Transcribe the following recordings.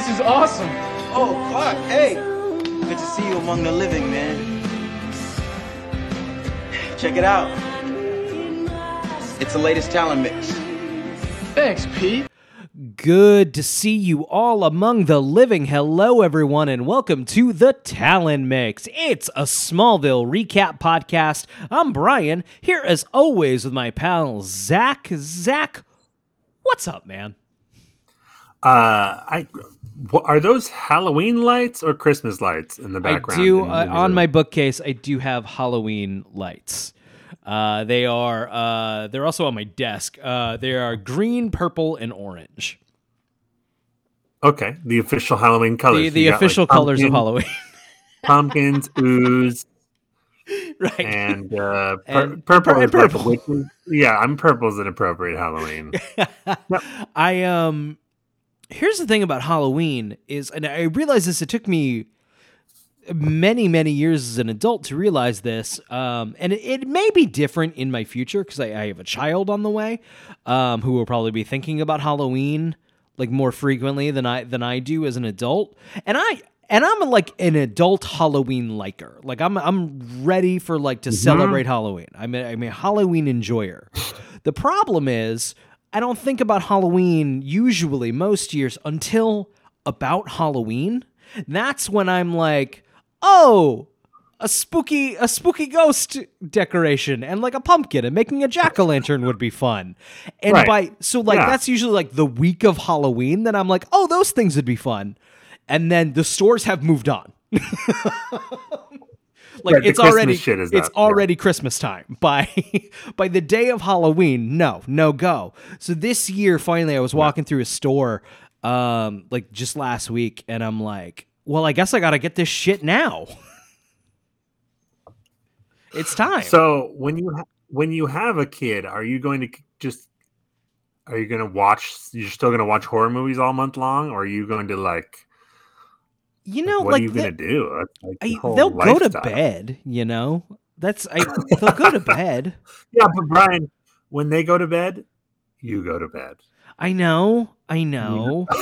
This is awesome. Oh, Clark, hey. Good to see you among the living, man. Check it out. It's the latest Talon mix. Thanks, Pete. Good to see you all among the living. Hello, everyone, and welcome to the Talon Mix. It's a Smallville recap podcast. I'm Brian, here as always with my pal Zach. Zach, what's up, man? Uh, I wh- are those Halloween lights or Christmas lights in the background? I do uh, on my bookcase. I do have Halloween lights. Uh, they are uh, they're also on my desk. Uh, they are green, purple, and orange. Okay, the official Halloween colors. The, the got, like, official colors of Halloween, pumpkins, ooze, right? and uh, pur- And- purple. and like purple. yeah, I'm purple is an appropriate Halloween. I um here's the thing about Halloween is and I realized this it took me many many years as an adult to realize this um and it, it may be different in my future because I, I have a child on the way um who will probably be thinking about Halloween like more frequently than I than I do as an adult and I and I'm like an adult Halloween liker. Like I'm I'm ready for like to celebrate Halloween. I'm a, I'm a Halloween enjoyer. the problem is I don't think about Halloween usually most years until about Halloween. That's when I'm like, "Oh, a spooky a spooky ghost decoration and like a pumpkin and making a jack-o'-lantern would be fun." And Right. by so like Yeah. that's usually like the week of Halloween that I'm like, "Oh, those things would be fun." And then the stores have moved on. like it's Christmas already shit is it's up, yeah. already Christmas time by by the day of Halloween. No, no go. So this year, finally, I was walking through a store, um, like just last week, and I'm like, well, I guess I got to get this shit now. it's time. So when you ha- when you have a kid, are you going to just are you going to watch? You're still going to watch horror movies all month long, or are you going to like? You know, what like are you to do? Like the I, they'll go to bed. You know, that's I. They'll go to bed. Yeah, but Brian, when they go to bed, you go to bed. I know. I know.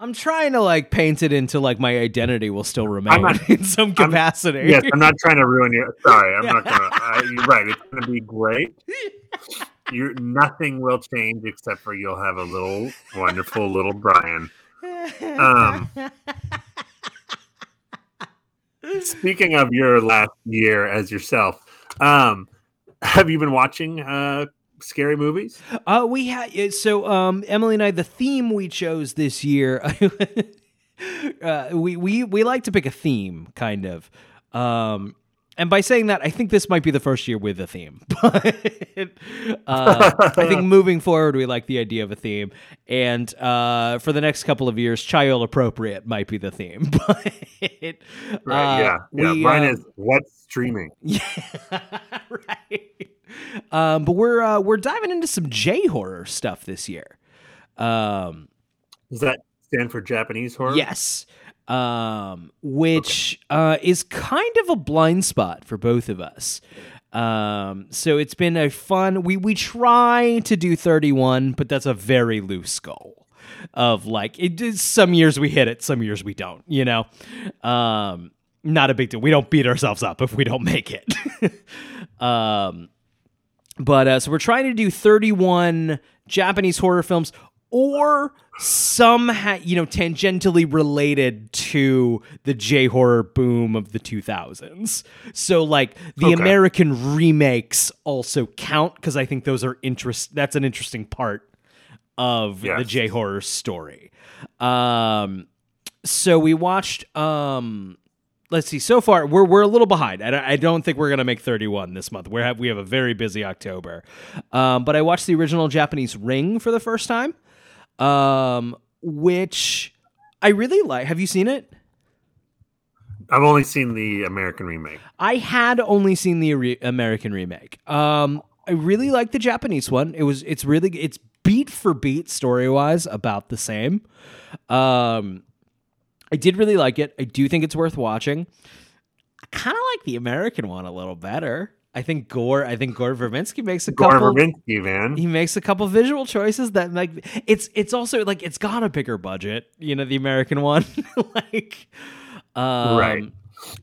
I'm trying to like paint it into like my identity will still remain not- in some capacity. yes, I'm not trying to ruin you. Sorry, I'm not gonna. Uh, you're right. It's gonna be great. You're, nothing will change except for you'll have a little wonderful little Brian. Um, speaking of your last year as yourself, um, have you been watching uh, scary movies? Uh, we had so um Emily and I the theme we chose this year. uh, we we we like to pick a theme, kind of. Um, and by saying that, I think this might be the first year with a theme. But uh, I think moving forward, we like the idea of a theme, and uh, for the next couple of years, child appropriate might be the theme. But Right, uh, yeah, yeah. we, Mine uh, is what's streaming. Yeah, right. Um, but we're uh, we're diving into some J horror stuff this year. Um, Does that stand for Japanese horror? yes, um, which uh, is kind of a blind spot for both of us. Um, so it's been a fun. We we try to do thirty one, but that's a very loose goal. Of like, it is some years we hit it, some years we don't. You know, um, not a big deal. We don't beat ourselves up if we don't make it. um, but uh, so we're trying to do 31 Japanese horror films or some ha- you know tangentially related to the J horror boom of the 2000s. So like the Okay. American remakes also count cuz I think those are interest that's an interesting part of the J horror story. Um so we watched um let's see so far we're we're a little behind i, don't- I don't think we're gonna make 31 this month we have we have a very busy october um, but i watched the original japanese ring for the first time um, which i really like have you seen it I've only seen the American remake. I had only seen the re- American remake. Um, I really like the Japanese one. It was it's really it's beat for beat story wise about the same. Um, I did really like it. I do think it's worth watching. I kind of like the American one a little better. I think Gore. I think Gore Verbinski makes a Gore couple. Verbinski, man. He makes a couple visual choices that like it's it's also like it's got a bigger budget. You know, the American one, like, um, Right.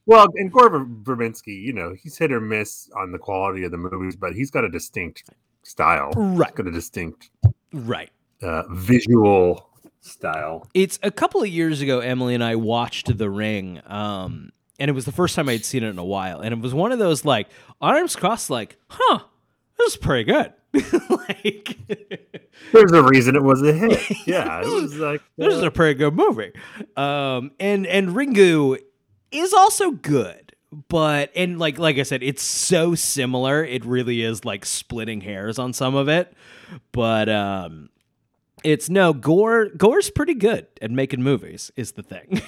Well, and Gore Ver- Verbinski, you know, he's hit or miss on the quality of the movies, but he's got a distinct style. Right. He's got a distinct Right. uh, visual style. It's a couple of years ago. Emily and I watched The Ring, um, and it was the first time I'd seen it in a while, and it was one of those like arms crossed, like, huh, this is pretty good. like, There's a reason it was a hit. Yeah, it was like this is a pretty good movie. Um, and and Ringu is also good, but and like like I said, it's so similar. It really is like splitting hairs on some of it, but um, it's no Gore. Gore's pretty good at making movies. Is the thing.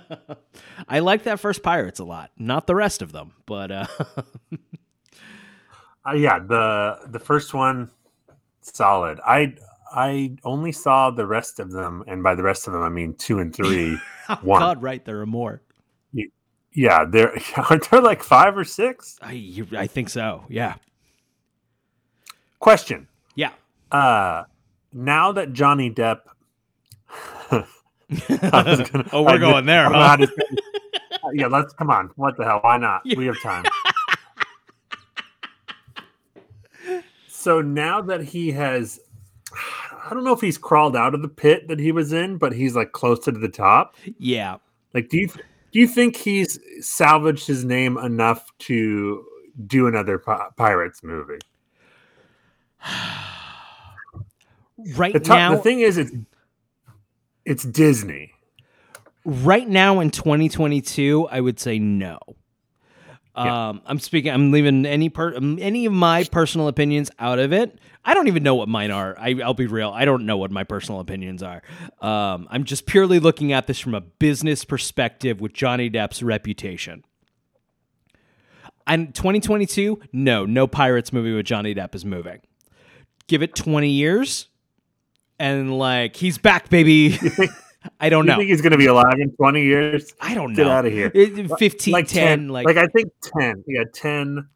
I like that first Pirates a lot, not the rest of them, but uh, Uh, yeah, the the first one solid. I I only saw the rest of them, and by the rest of them, I mean two and three. oh, One. God, right there are more. yeah, there aren't there like five or six. I you, I think so. Yeah, Question: yeah. Uh, now that Johnny Depp, gonna- Oh, we're I going there, huh? yeah, let's come on. What the hell? Why not? We have time. so now that he has, I don't know if he's crawled out of the pit that he was in, but he's like closer to the top. Yeah. Like, do you do you think he's salvaged his name enough to do another pi- Pirates movie? Right The, top, now, the thing is, it's it's Disney. right now in 2022, I would say no. Yeah. Um, I'm speaking. I'm leaving any per um, any of my personal opinions out of it. I don't even know what mine are. I, I'll be real. I don't know what my personal opinions are. Um, I'm just purely looking at this from a business perspective with Johnny Depp's reputation. And 2022, no, no Pirates movie with Johnny Depp is moving. Give it 20 years, and like he's back, baby. I don't You know. think he's going to be alive in twenty years? I don't know. Get out of here. It- 15, like 10, like, like I think ten. Yeah, ten.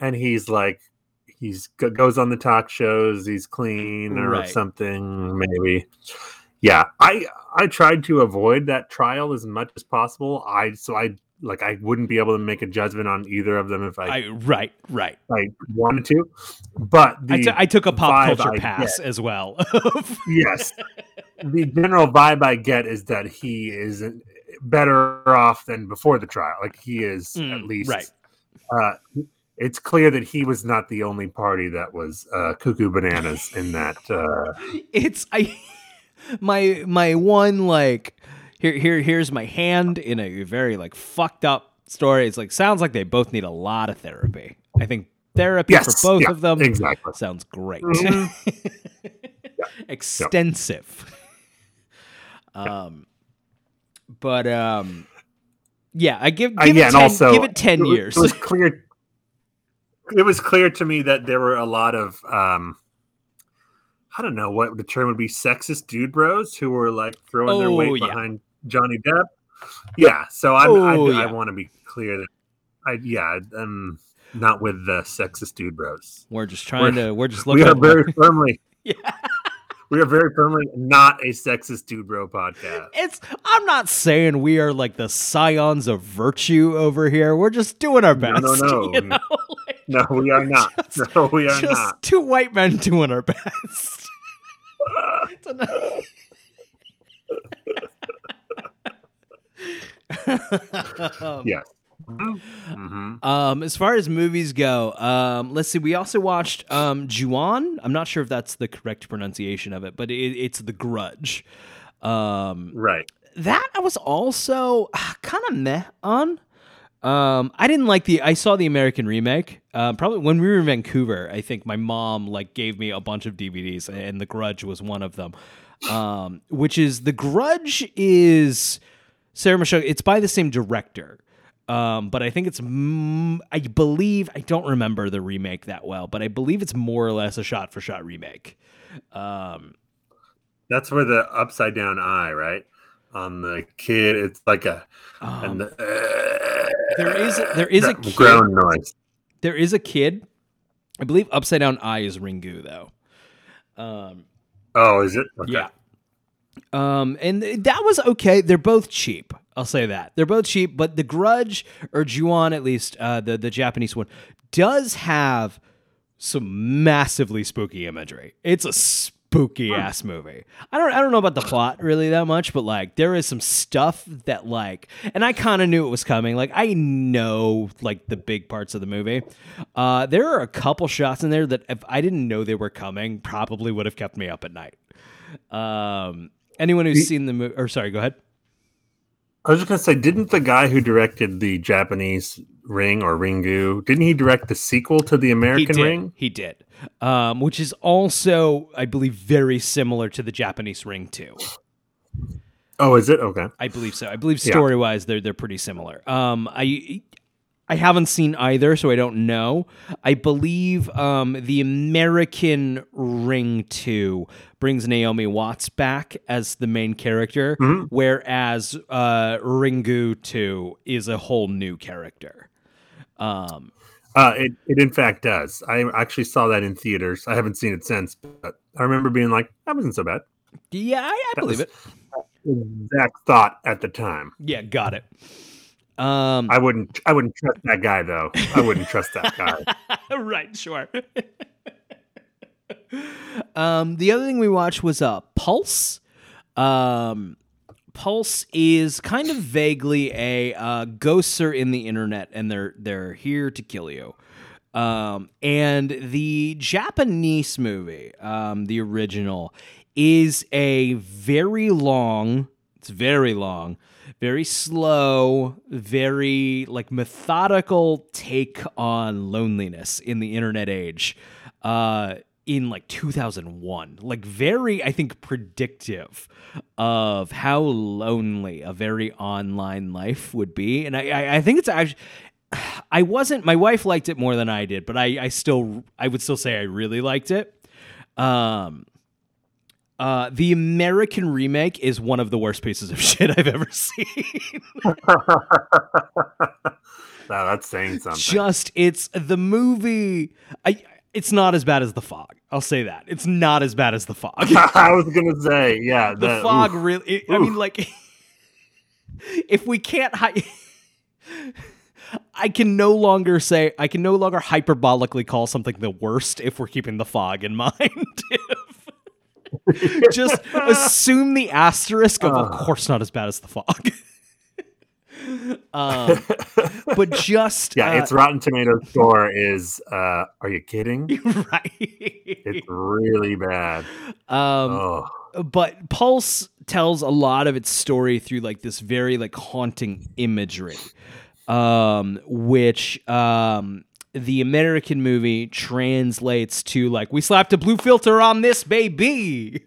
And he's like, he's goes on the talk shows. He's clean or Right. something, maybe. Yeah, I I tried to avoid that trial as much as possible. I so I like I wouldn't be able to make a judgment on either of them if I, I right, right. I wanted to. But the I, t- I took a pop culture I pass as well. yes, the general vibe I get is that he is better off than before the trial. Like he is at Mm, least right. Uh, it's clear that he was not the only party that was uh, cuckoo bananas in that. Uh, it's I my my one like here here here's my hand in a very like fucked up story. It's like sounds like they both need a lot of therapy. I think therapy yes, for both yeah, of them exactly. sounds great. Mhm. Extensive. Um but um yeah, I give Uh, yeah, it and 10, also give it 10 it was- years. It was clear. It was clear to me that there were a lot of. Um, I don't know what the term would be sexist dude bros who were like throwing their Oh, weight yeah. behind Johnny Depp. Yeah, so I'm, Oh, I, yeah. I want to be clear that I yeah I'm not with the sexist dude bros. we're just trying we're- to we're just looking. We are very firmly Yeah. we are very firmly not a sexist dude bro podcast. It's I'm not saying we are like the scions of virtue over here. We're just doing our No, best. no, no. You know? Like, No, we are not. Just- no, we are just not. two white men doing our best. It's enough. Yes. hmm Um, as far as movies go, um, let's see. We also watched um, Ju-on. I'm not sure if that's the correct pronunciation of it, but it, it's The Grudge. Um, Right. that I was also kind of meh on. Um, I didn't like the. I saw the American remake. Uh, probably when we were in Vancouver. I think my mom like gave me a bunch of DVDs, and The Grudge was one of them. Um, which is The Grudge is Sarah Michelle. It's by the same director. Um, but I think it's, mm, I believe, I don't remember the remake that well, but I believe it's more or less a shot for shot remake. Um, That's where the upside down eye, right? On the kid, it's like a um, and the, uh, there is there is a kid, groan noise. There is a kid. I believe Upside Down Eye is Ringu though. Um, Oh, is it? Okay. yeah. Um, and that was okay. They're both cheap. I'll say that they're both cheap. But The Grudge or Ju-on, at least uh, the the Japanese one, does have some massively spooky imagery. It's a spooky ass movie. I don't I don't know about the plot really that much, but like there is some stuff that like, and I kind of knew it was coming. Like I know like the big parts of the movie. Uh, there are a couple shots in there that if I didn't know they were coming, probably would have kept me up at night. Um, anyone who's seen the movie, or sorry, go ahead. I was just gonna say, didn't the guy who directed the Japanese Ring or Ringu, didn't he direct the sequel to the American did. Ring? He did. Um, which is also, I believe, very similar to the Japanese Ring too. Oh, is it? Okay. I believe so. I believe Yeah. story wise, they're they're pretty similar. Um, I I haven't seen either, so I don't know. I believe um, the American Ring Two brings Naomi Watts back as the main character, whereas uh, Ringu Two is a whole new character. Um, Uh, it, it in fact does. I actually saw that in theaters. I haven't seen it since, but I remember being like, that wasn't so bad. yeah, I, I believe it. Exact thought at the time. Yeah, got it. Um, I wouldn't. I wouldn't trust that guy though. I wouldn't trust that guy. right, sure. um, the other thing we watched was uh, Pulse. Um, Pulse is kind of vaguely a uh, ghosts are in the internet and they're they're here to kill you. Um, and the Japanese movie, um, the original, is a very long. It's very long, very slow, very like methodical take on loneliness in the internet age. Uh, in like 2001 like very i think predictive of how lonely a very online life would be and i i, think it's actually i wasn't my wife liked it more than i did but i i still i would still say i really liked it um uh, the American remake is one of the worst pieces of shit I've ever seen. Wow, that's saying something. Just it's the movie. I it's not as bad as the fog. I'll say that it's not as bad as the fog. I was gonna say, yeah, the that- fog oof. really. It, I mean, like if we can't. Hi- I can no longer say I can no longer hyperbolically call something the worst if we're keeping the fog in mind. Just assume the asterisk of, of course, not as bad as the fog. um, but just Yeah, uh, its Rotten Tomatoes score is. uh Are you kidding? right. It's really bad. um, Oh, but Pulse tells a lot of its story through like this very like haunting imagery, um, which um, the American movie translates to like we slapped a blue filter on this baby.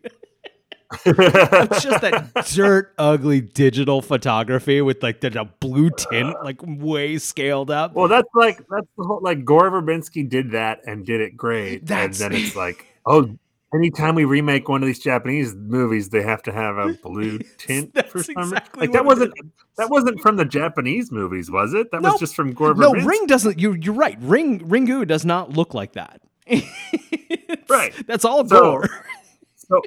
it's just that dirt ugly digital photography with like the, the blue tint uh. like way scaled up. well, that's like that's the whole like Gore Verbinski did that and did it great, That's- and then it's like, oh, anytime we remake one of these Japanese movies, they have to have a blue tint That's for some exactly Like that wasn't that wasn't from the Japanese movies, was it? That No. was just from Gore No. Ring doesn't. You you're right. Ring Ringu does not look like that. Right. That's all So- gore. So,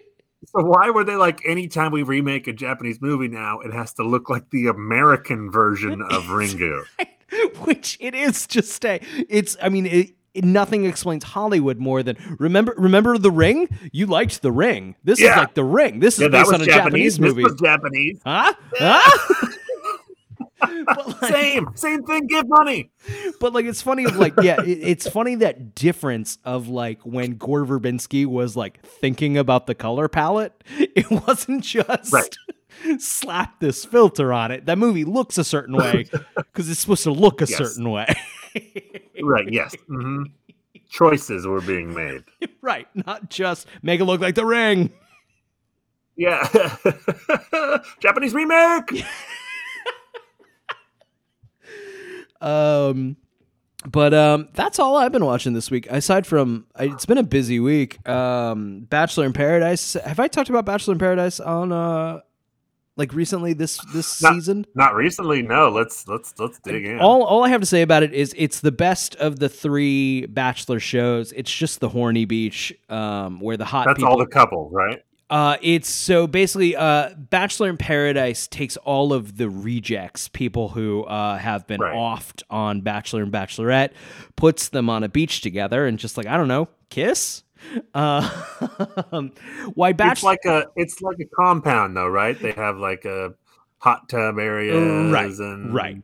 so why were they like anytime we remake a Japanese movie now, it has to look like the American version of Ringu? Which it is just a. It's. I mean, it- nothing explains Hollywood more than remember. Remember the Ring? You liked the Ring. This is like the Ring. This is Yeah, that based on a Japanese. Japanese, movie. Japanese. huh? Huh? like, Same, same thing. Give money. but like it's funny. Like yeah, it, it's funny that difference of like when Gore Verbinski was like thinking about the color palette. It wasn't just. Right. slap this filter on it. That movie looks a certain way because it's supposed to look a Yes. certain way. Right. Yes. Mm-hmm. Choices were being made. right, not just make it look like the ring. Yeah. Japanese remake. Um but um that's all I've been watching this week. Aside from I, it's been a busy week. Um Bachelor in Paradise. Have I talked about Bachelor in Paradise on uh Like recently this this Not- season? Not recently. No. Let's let's let's dig in. All all I have to say about it is it's the best of the three Bachelor shows. It's just the horny beach, um, where the hot That's people. all the couples, right? Uh, it's so basically, uh, Bachelor in Paradise takes all of the rejects, people who uh, have been Right. offed on Bachelor and Bachelorette, puts them on a beach together, and just like I don't know, kiss. Uh, why It's like a it's like a compound though, right? They have like a hot tub area, right, and right.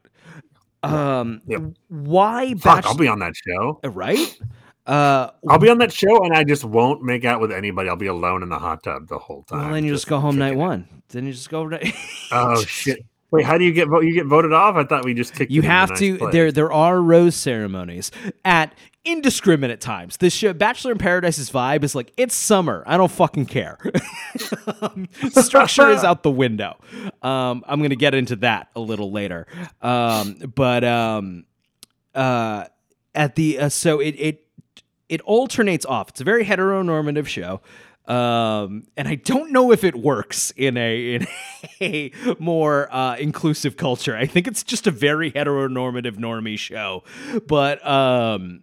Um, Yep. why Fuck, I'll be on that show. right. Uh, I'll be on that show and I just won't make out with anybody. I'll be alone in the hot tub the whole time. well, then you just go home night it. one. Then you just go. Night- Oh shit! Wait, how do you get vote? You get voted off? I thought we just kicked. You have to. nice. There, there are rose ceremonies at indiscriminate times. This show, Bachelor in Paradise's vibe is like it's summer. I don't fucking care. Um, Structure is out the window. Um, I'm gonna get into that a little later. Um, but um, uh, at the uh, so it it it alternates off. It's a very heteronormative show. Um, and I don't know if it works in a in a more uh, inclusive culture. I think it's just a very heteronormative normie show. But um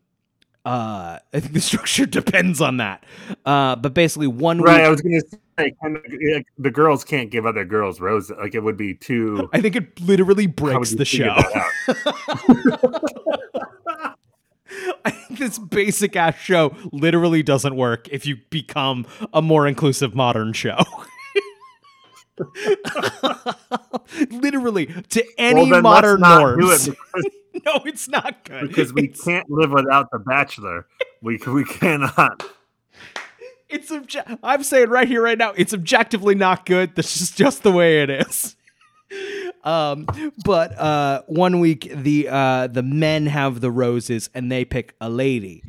uh I think the structure depends on that. Uh but basically one right. I was gonna say kind of, like, the girls can't give other girls roses. Like it would be too. I think it literally breaks the show. that out? I think this basic ass show literally doesn't work if you become a more inclusive modern show. literally to any well, modern let's not do norms. it no, it's not good. because we it's, can't live without the Bachelor. We we cannot. it's obje- I'm saying right here, right now, it's objectively not good. This is just the way it is. Um, but uh, one week the uh, the men have the roses and they pick a lady,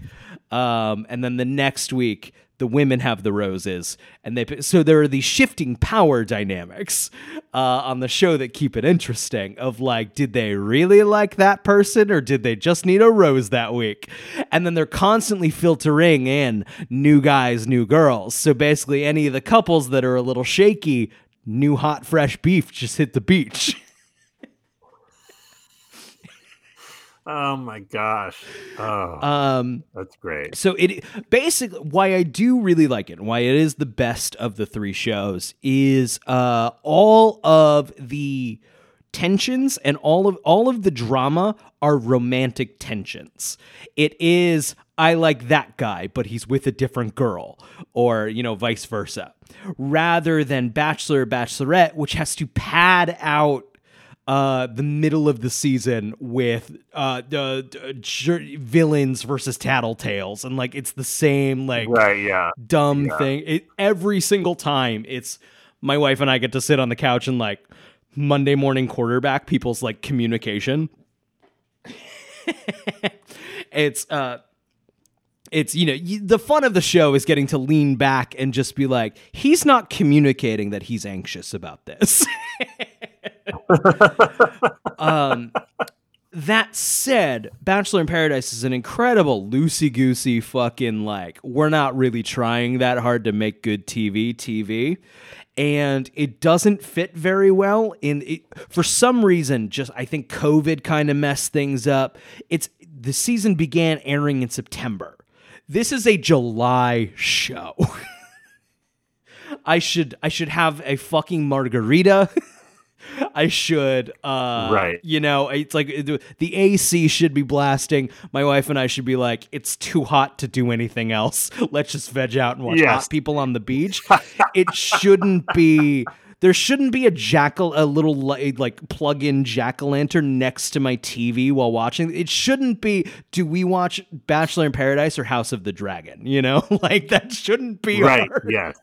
um, and then the next week the women have the roses and they pick, so there are these shifting power dynamics uh, on the show that keep it interesting. Of like, did they really like that person or did they just need a rose that week? And then they're constantly filtering in new guys, new girls. So basically, any of the couples that are a little shaky new hot fresh beef just hit the beach. Oh my gosh! Oh, Um that's great. so it basically why I do really like it, and why it is the best of the three shows is uh all of the tensions and all of all of the drama are romantic tensions. It is I like that guy, but he's with a different girl, or you know, vice versa. Rather than Bachelor or Bachelorette, which has to pad out uh the middle of the season with uh the the j- villains versus tattletales and like it's the same like Right? Yeah. dumb thing it every single time it's my wife and I get to sit on the couch and like Monday morning quarterback people's like communication it's uh it's you know y- the fun of the show is getting to lean back and just be like he's not communicating that he's anxious about this. Um that said bachelor in paradise is an incredible loosey goosey fucking like we're not really trying that hard to make good tv tv and it doesn't fit very well in it, for some reason just i think covid kind of messed things up. It's the season began airing in september this is a july show i should i should have a fucking margarita I should, uh, Right. You know, it's like the AC should be blasting. My wife and I should be like, it's too hot to do anything else. Let's just veg out and watch Yes. hot people on the beach. it shouldn't be. There shouldn't be a jackal, a little like plug-in jack o' lantern next to my TV while watching. It shouldn't be. Do we watch Bachelor in Paradise or House of the Dragon? You know, like that shouldn't be Right. our- Yes.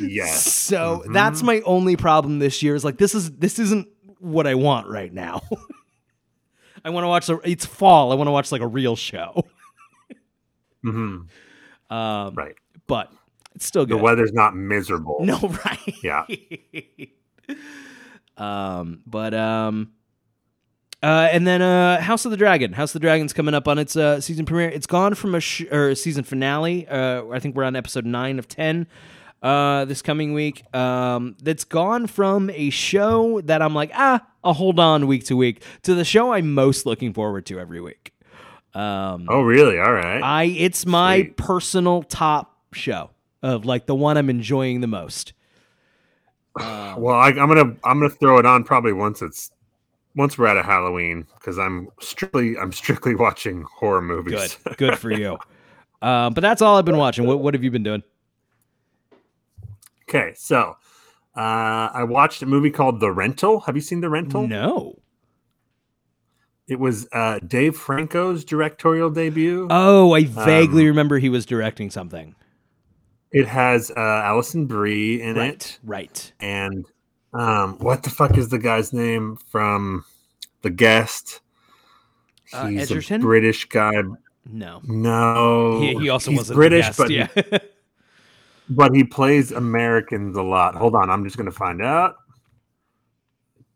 Yes. so that's my only problem this year is like this is this isn't what I want right now. I want to watch the it's fall. I want to watch like a real show. hmm Um, Right. but it's still good. The weather's not miserable. no, right? Yeah. um, but um, uh, and then uh, House of the Dragon. House of the Dragon's coming up on its uh, season premiere. It's gone from a sh- or season finale. Uh, I think we're on episode nine of ten. uh, this coming week. Um, that's gone from a show that I'm like, ah, I'll hold on week to week to the show I'm most looking forward to every week. Um, Oh, really? All right. I it's my Sweet. personal top show of like the one I'm enjoying the most. well, I, I'm gonna I'm gonna throw it on probably once it's once we're at a Halloween because I'm strictly I'm strictly watching horror movies. Good, good for you. Um, but that's all I've been watching. What what have you been doing? okay, so uh, I watched a movie called The Rental. Have you seen The Rental? No. It was uh, Dave Franco's directorial debut. Oh, I vaguely Um, remember he was directing something. It has uh, Alison Brie in Right, it, right. and um, what the fuck is the guy's name from The Guest? Uh, He's Edgerton? a British guy. No, No, he, he also he's wasn't British, British, but yeah. but he plays Americans a lot. Hold on, I'm just gonna find out.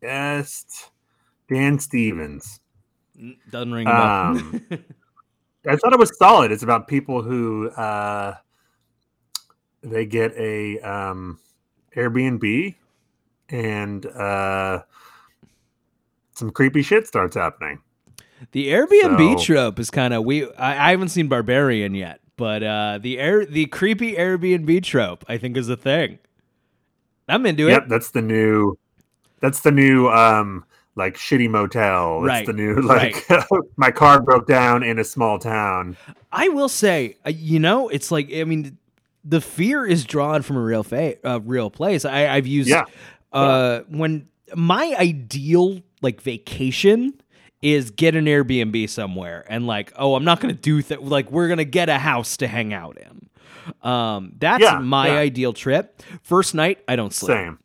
Guest Dan Stevens. Doesn't ring. Um, I thought it was solid. It's about people who uh, they get a um, Airbnb and uh, some creepy shit starts happening. The Airbnb So- trope is kind of we. I, I haven't seen Barbarian yet, but uh, the air the creepy Airbnb trope I think is a thing. I'm into Yep, it. that's the new. That's the new um like shitty motel. Right, It's the new like my car broke down in a small town. I will say, uh, you know, it's like I mean, the fear is drawn from a real fa- uh, real place. I, I've used Yeah. uh, when my ideal like vacation is get an Airbnb somewhere and like, oh, I'm not gonna do that. like we're gonna get a house to hang out in. Um, that's Yeah, my yeah. ideal trip. First night, I don't sleep. Same.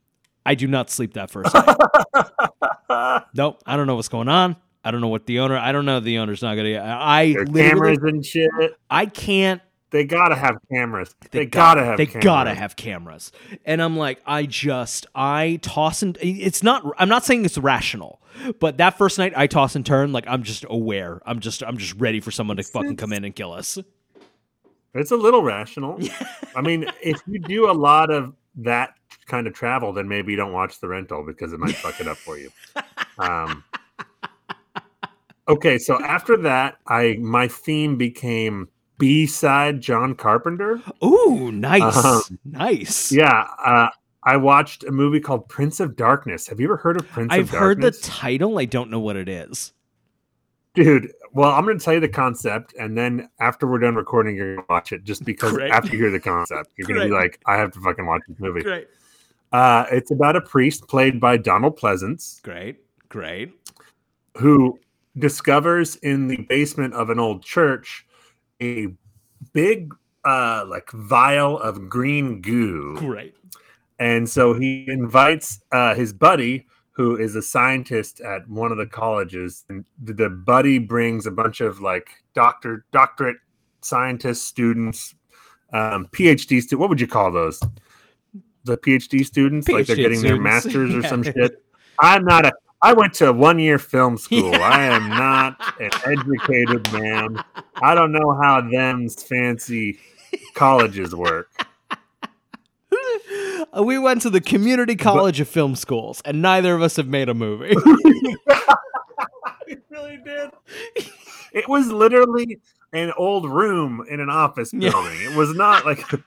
I do not sleep that first night. nope, I don't know what's going on. I don't know what the owner. I don't know. The owner's not gonna. I cameras and shit. I can't They gotta have cameras. They, got- gotta have. they cameras. gotta have cameras and i'm like i just i toss and it's not i'm not saying it's rational but that first night i toss and turn like i'm just aware i'm just i'm just ready for someone to fucking come in and kill us It's a little rational. I mean, if you do a lot of that kind of travel, then maybe you don't watch the rental because it might fuck it up for you. Um, okay, so after that, I my theme became B side John Carpenter. ooh nice Uh-huh. nice Yeah, uh, I watched a movie called Prince of Darkness. Have you ever heard of Prince i've of Darkness? I've heard the title i don't know what it is Dude, well, I'm going to tell you the concept, and then after we're done recording, you're going to watch it. Just because Great. after you hear the concept, you're going to be like, I have to fucking watch this movie. great Uh, it's about a priest played by Donald Pleasence great great who discovers in the basement of an old church a big, uh, like vial of green goo. great And so he invites uh, his buddy, who is a scientist at one of the colleges. And the- buddy brings a bunch of like doctor, doctorate scientist students, um, PhD students. What would you call those? The PhD students, like they're PhD getting their masters or some shit. I'm not a. I went to one year film school. I am not an educated man. I don't know how them's fancy colleges work. We went to the community college of film schools and neither of us have made a movie it really did. It was literally an old room in an office Yeah. building. It was not like it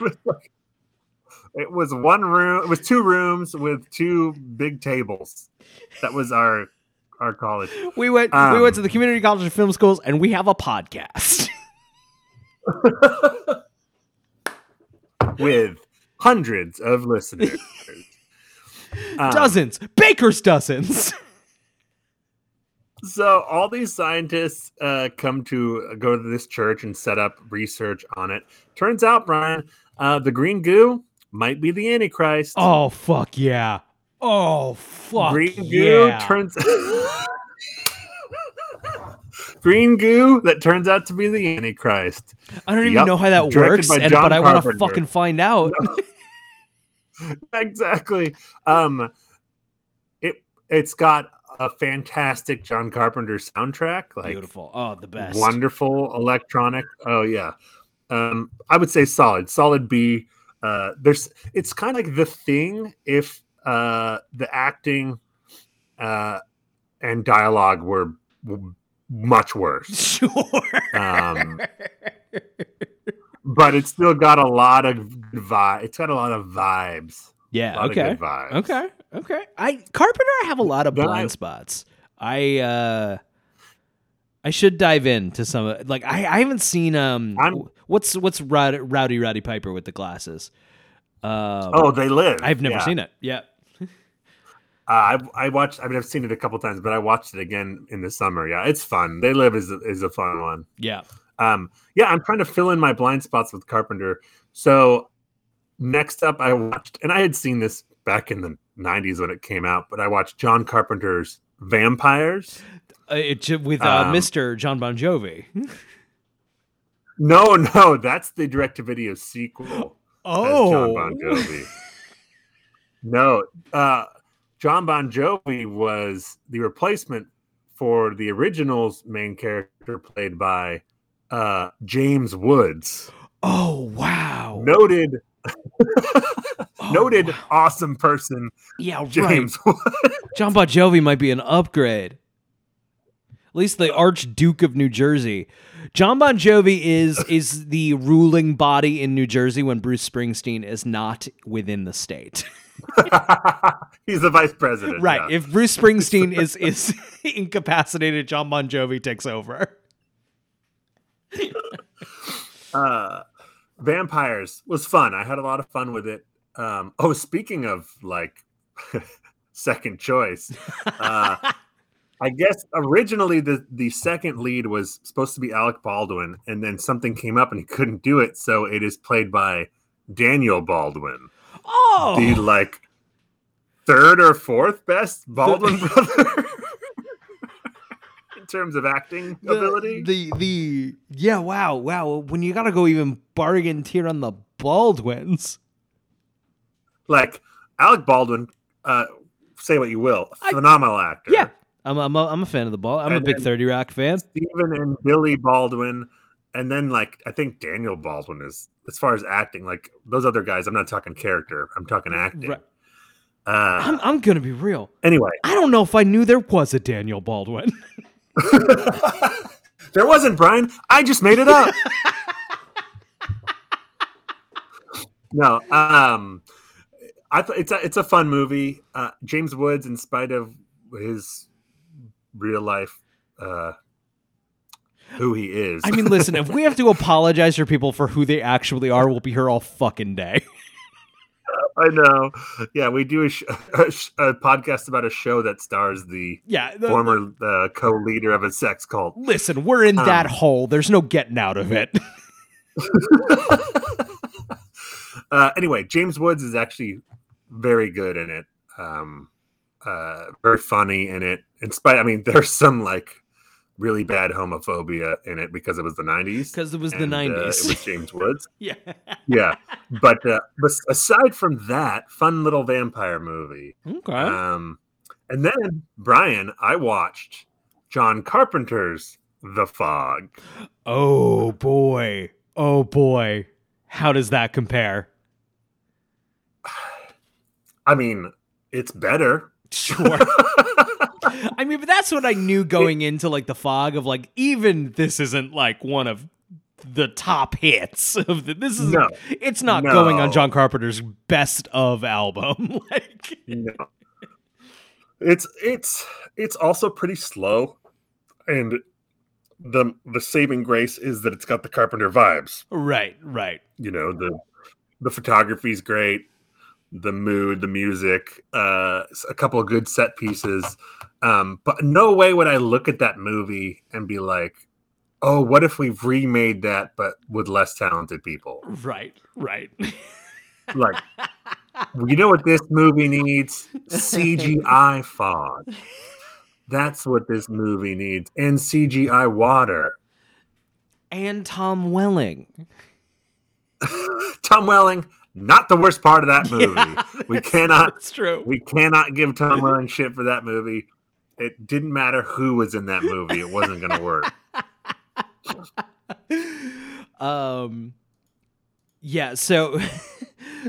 was, like- it was one room. It was two rooms with two big tables. That was our our college. we went we Um, went to the community college of film schools and we have a podcast with hundreds of listeners. Um, dozens baker's dozens So all these scientists uh, come to go to this church and set up research on it. Turns out, Brian, uh, the green goo might be the Antichrist. oh fuck yeah oh fuck green goo yeah turns green goo that turns out to be the Antichrist. i don't even know how that Directed works and, but i want to fucking find out exactly. Um, it it's got a fantastic John Carpenter soundtrack. Like beautiful oh the best wonderful electronic. Oh yeah, um, I would say solid, solid B. uh, there's it's kind of like the thing if uh, the acting uh, and dialogue were w- much worse. Sure. Um, but it's still got a lot of vibe. It's got a lot of vibes. Yeah. Okay. vibes. Okay. Okay. I Carpenter I have a lot of blind I- spots. I uh I should dive into some of like I, I haven't seen um I'm- what's what's Rowdy Rowdy, Rowdy Piper with the glasses. Um, Oh, they live. I've never Yeah. seen it. Yeah. Uh, I I watched. I mean, I've seen it a couple times, but I watched it again in the summer. Yeah, it's fun. They live is a, is a fun one. Yeah. Um, yeah, I'm trying to fill in my blind spots with Carpenter. So next up, I watched, and I had seen this back in the '90s when it came out, but I watched John Carpenter's Vampires. Uh, it, with uh, Um, Mr. John Bon Jovi. No, no, that's the direct-to-video sequel. Oh, John Bon. Jovi. no, uh, John Bon Jovi was the replacement for the original's main character, played by uh, James Woods, Oh wow. noted Oh, noted wow. awesome person, Yeah, right. James Woods. John Bon Jovi might be an upgrade. At least the Archduke of New Jersey. John Bon Jovi is is the ruling body in New Jersey when Bruce Springsteen is not within the state. He's the vice president, right. yeah. If Bruce Springsteen is is incapacitated, John Bon Jovi takes over. uh vampires was fun i had a lot of fun with it um oh speaking of like second choice uh i guess originally the the second lead was supposed to be alec baldwin and then something came up and he couldn't do it so it is played by daniel baldwin Oh, the like third or fourth best baldwin brother in terms of acting the, ability The the yeah, wow, wow. When you gotta go even bargain tier on the Baldwins. like Alec Baldwin, uh, say what you will, I- phenomenal actor. Yeah. I'm I'm a, I'm a fan of the ball. I'm a big 30 Rock fan. Stephen and Billy Baldwin, and then like I think Daniel Baldwin is as far as acting. Like those other guys, I'm not talking character. I'm talking acting. Right. Uh, I'm I'm gonna be real. anyway, I don't know if I knew there was a Daniel Baldwin. there wasn't Brian. I just made it up. no, um, I th- it's a it's a fun movie. Uh, James Woods, in spite of his real life, uh, who he is. I mean, listen, if we have to apologize for people for who they actually are, we'll be here all fucking day. I know. Yeah, we do a, sh- a, sh- a podcast about a show that stars the Yeah. the- former uh, co-leader of a sex cult. listen, we're in that Um, hole. There's no getting out of it. uh, anyway, James Woods is actually very good in it. Um, uh, very funny in it. In spite, I mean, there's some like really bad homophobia in it because it was the 90s. Because it was the and, uh, 90s. it was James Woods. yeah. Yeah, but uh, but aside from that, fun little vampire movie. Okay. Um, and then Brian, I watched John Carpenter's The Fog. oh boy. Oh boy. How does that compare? I mean, it's better. Sure. I mean, but that's what I knew going into like the fog of like even this isn't like one of the top hits of the this is No. it's not going on John Carpenter's best of album. like no. It's it's it's also pretty slow, and the the saving grace is that it's got the Carpenter vibes. right, right. You know the the photography's great, the mood, the music, uh, a couple of good set pieces. Um, but no way would I look at that movie and be like, "Oh, what if we've remade that but with less talented people?" Right, right. Like, you know what this movie needs? CGI fog. That's what this movie needs, and CGI water. and Tom Welling. Tom Welling, not the worst part of that movie. Yeah, we cannot That's true. We cannot give Tom Welling shit for that movie. It didn't matter who was in that movie; it wasn't going to work. um yeah so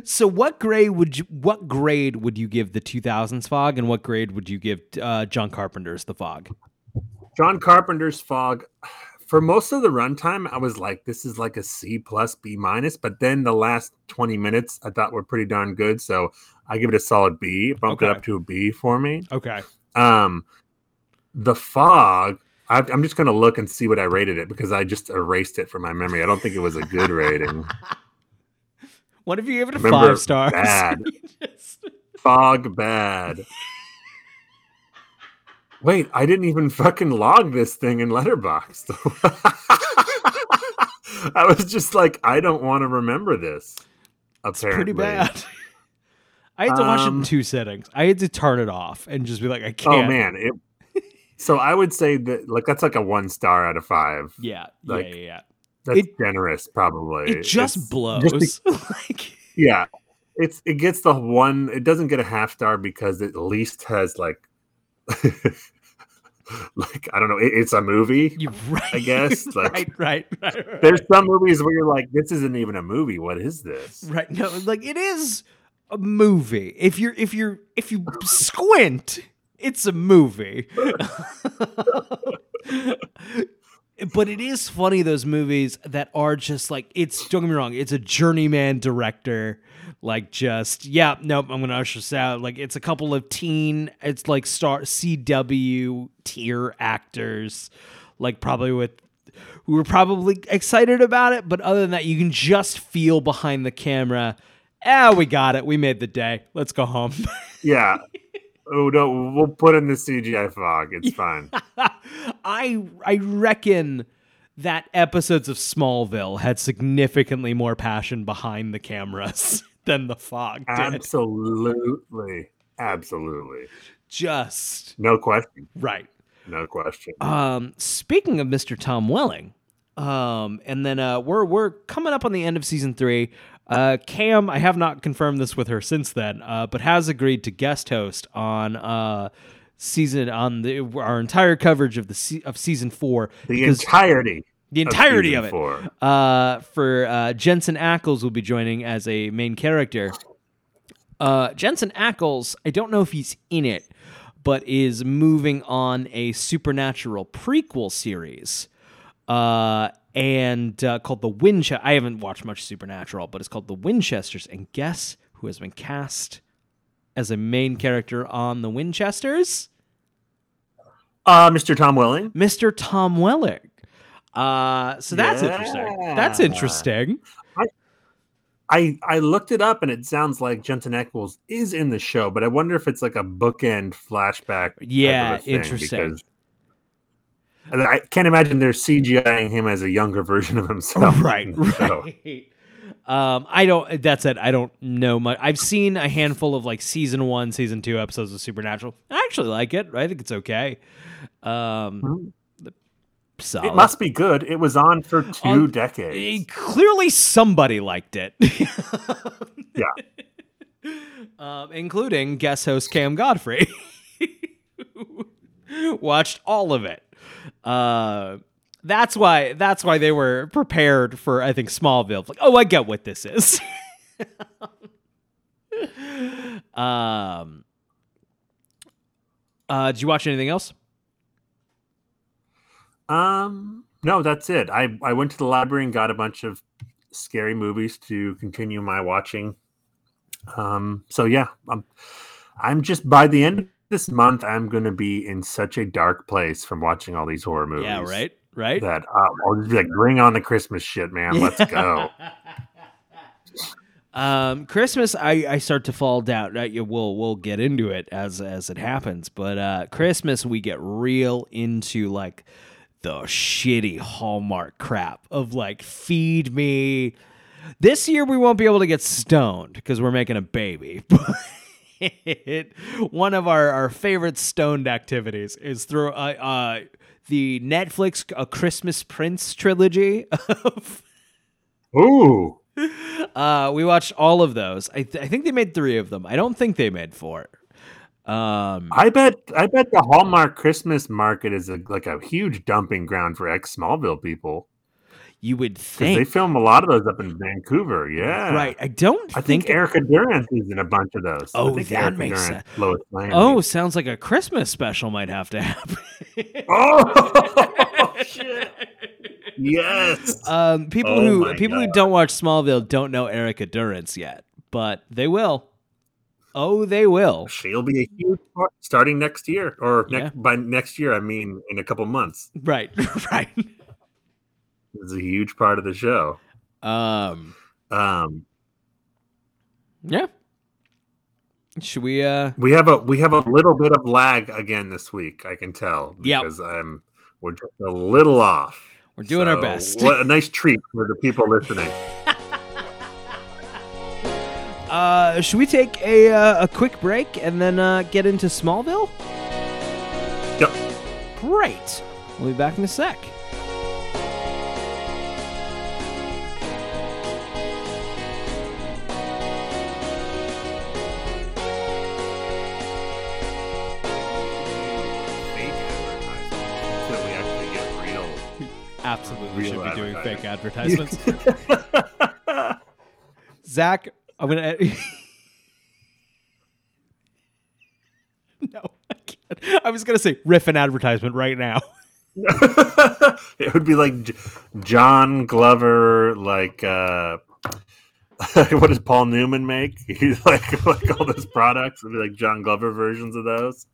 So what grade would you what grade would you give the 2000s fog and what grade would you give uh, John Carpenter's The Fog? John Carpenter's Fog. For most of the runtime, I was like, "This is like a C plus B minus." But then the last twenty minutes, I thought were pretty darn good, so I give it a solid B. Bumped it up to a B for me. Okay. Um, the Fog. I, I'm just gonna look and see what I rated it because I just erased it from my memory. I don't think it was a good rating. What if you give it a Remember, five stars? bad. Just- Fog bad. Wait, I didn't even fucking log this thing in Letterboxd. I was just like, I don't want to remember this. it's Apparently, pretty bad. I had to watch it in Um, two settings. I had to turn it off and just be like, I can't. Oh man, it. So I would say that like that's like a one star out of five. Yeah, Like, yeah, yeah, yeah. That's It- generous, probably. It just It's- blows. just be- like, yeah, it's it gets the one. It doesn't get a half star because it at least has like, like I don't know. It, it's a movie. right. I guess, like- right, right, right, right. There's some movies where you're like, this isn't even a movie. What is this? Right. No, like it is a movie. If you're if you're if you squint, it's a movie. but it is funny those movies that are just like it's don't get me wrong, it's a journeyman director. Like just yeah, nope, I'm gonna usher this out. Like it's a couple of teen, it's like star CW tier actors, like probably with who were probably excited about it, but other than that, you can just feel behind the camera. Ah, we got it. We made the day. Let's go home. Yeah. Oh no, we'll put in the CGI fog. It's fine. I I reckon that episodes of Smallville had significantly more passion behind the cameras than the fog did. Absolutely. Absolutely. Just No question. right. No question. Um, speaking of Mr. Tom Welling, um, and then uh, we're we're coming up on the end of season three. Uh, Cam, I have not confirmed this with her since then, uh, but has agreed to guest host on uh season on the our entire coverage of the se- of season four. the entirety. The entirety of, season it. Four. Uh, for uh, Jensen Ackles will be joining as a main character. Uh, Jensen Ackles, I don't know if he's in it, but is moving on a supernatural prequel series. Uh, and uh, called the Winchester. I haven't watched much Supernatural, but it's called the Winchesters. And guess who has been cast as a main character on the Winchesters? Uh, Mr. Tom Welling. Mr. Tom Welling. Uh, so that's interesting. That's interesting. I I looked it up and it sounds like Jensen Ackles is in the show, but I wonder if it's like a bookend flashback. type of a Yeah, interesting. and I can't imagine they're CGIing him as a younger version of himself. right, right. Um, I don't. That's it. I don't know much. I've seen a handful of like season one, season two episodes of Supernatural. I actually like it. I think it's okay. Um, solid. it must be good. It was on for two On- decades. Eh, Clearly, somebody liked it. Yeah. um, including guest host Cam Godfrey, who watched all of it. Uh, that's why. That's why they were prepared for. I think Smallville. Like, oh, I get what this is. um. Uh, did you watch anything else? Um, no, that's it. I I went to the library and got a bunch of scary movies to continue my watching. Um, so yeah, I'm I'm just by the end of this month, I'm going to be in such a dark place from watching all these horror movies. Yeah. Right. Right. That uh, I'll just be like, bring on the Christmas shit, man. Let's go. Um, Christmas, I, I start to fall down. Uh, you- we'll we'll get into it as as it happens, but uh, Christmas we get real into like the shitty Hallmark crap of like feed me. This year we won't be able to get stoned because we're making a baby. But one of our, our favorite stoned activities is through uh, uh, the Netflix A Christmas Prince trilogy of Ooh, uh, we watched all of those. I, th- I think they made three of them. I don't think they made four. Um, I bet I bet the Hallmark Christmas market is a, like a huge dumping ground for ex Smallville people. You would think, they film a lot of those up in Vancouver. Yeah, right? I don't I think, Erica Durance is in a bunch of those. Oh, think that Erica makes Durance, sense. Lois Lane. Oh, sounds like a Christmas special might have to happen. oh shit! Yes. um, people Oh who people who don't watch Smallville don't know Erica Durance yet, but they will. Oh, they will. She'll be a huge part starting next year, or Yeah. next, by next year, I mean in a couple months. Right, right. It's a huge part of the show. Um, Um, yeah. Should we? Uh, we have a we have a little bit of lag again this week. I can tell Yep. because I'm we're just a little off. we're doing our best. What a nice treat for the people listening. Uh, should we take a uh, a quick break and then uh, get into Smallville? Yep. Great. We'll be back in a sec. Until we actually get real. Absolutely Real should be doing fake advertisements. Zach, I'm gonna. no, I can't. I was gonna say riff an advertisement right now. it would be like John Glover, like uh what does Paul Newman make? He's like like all those products. It'd be like John Glover versions of those.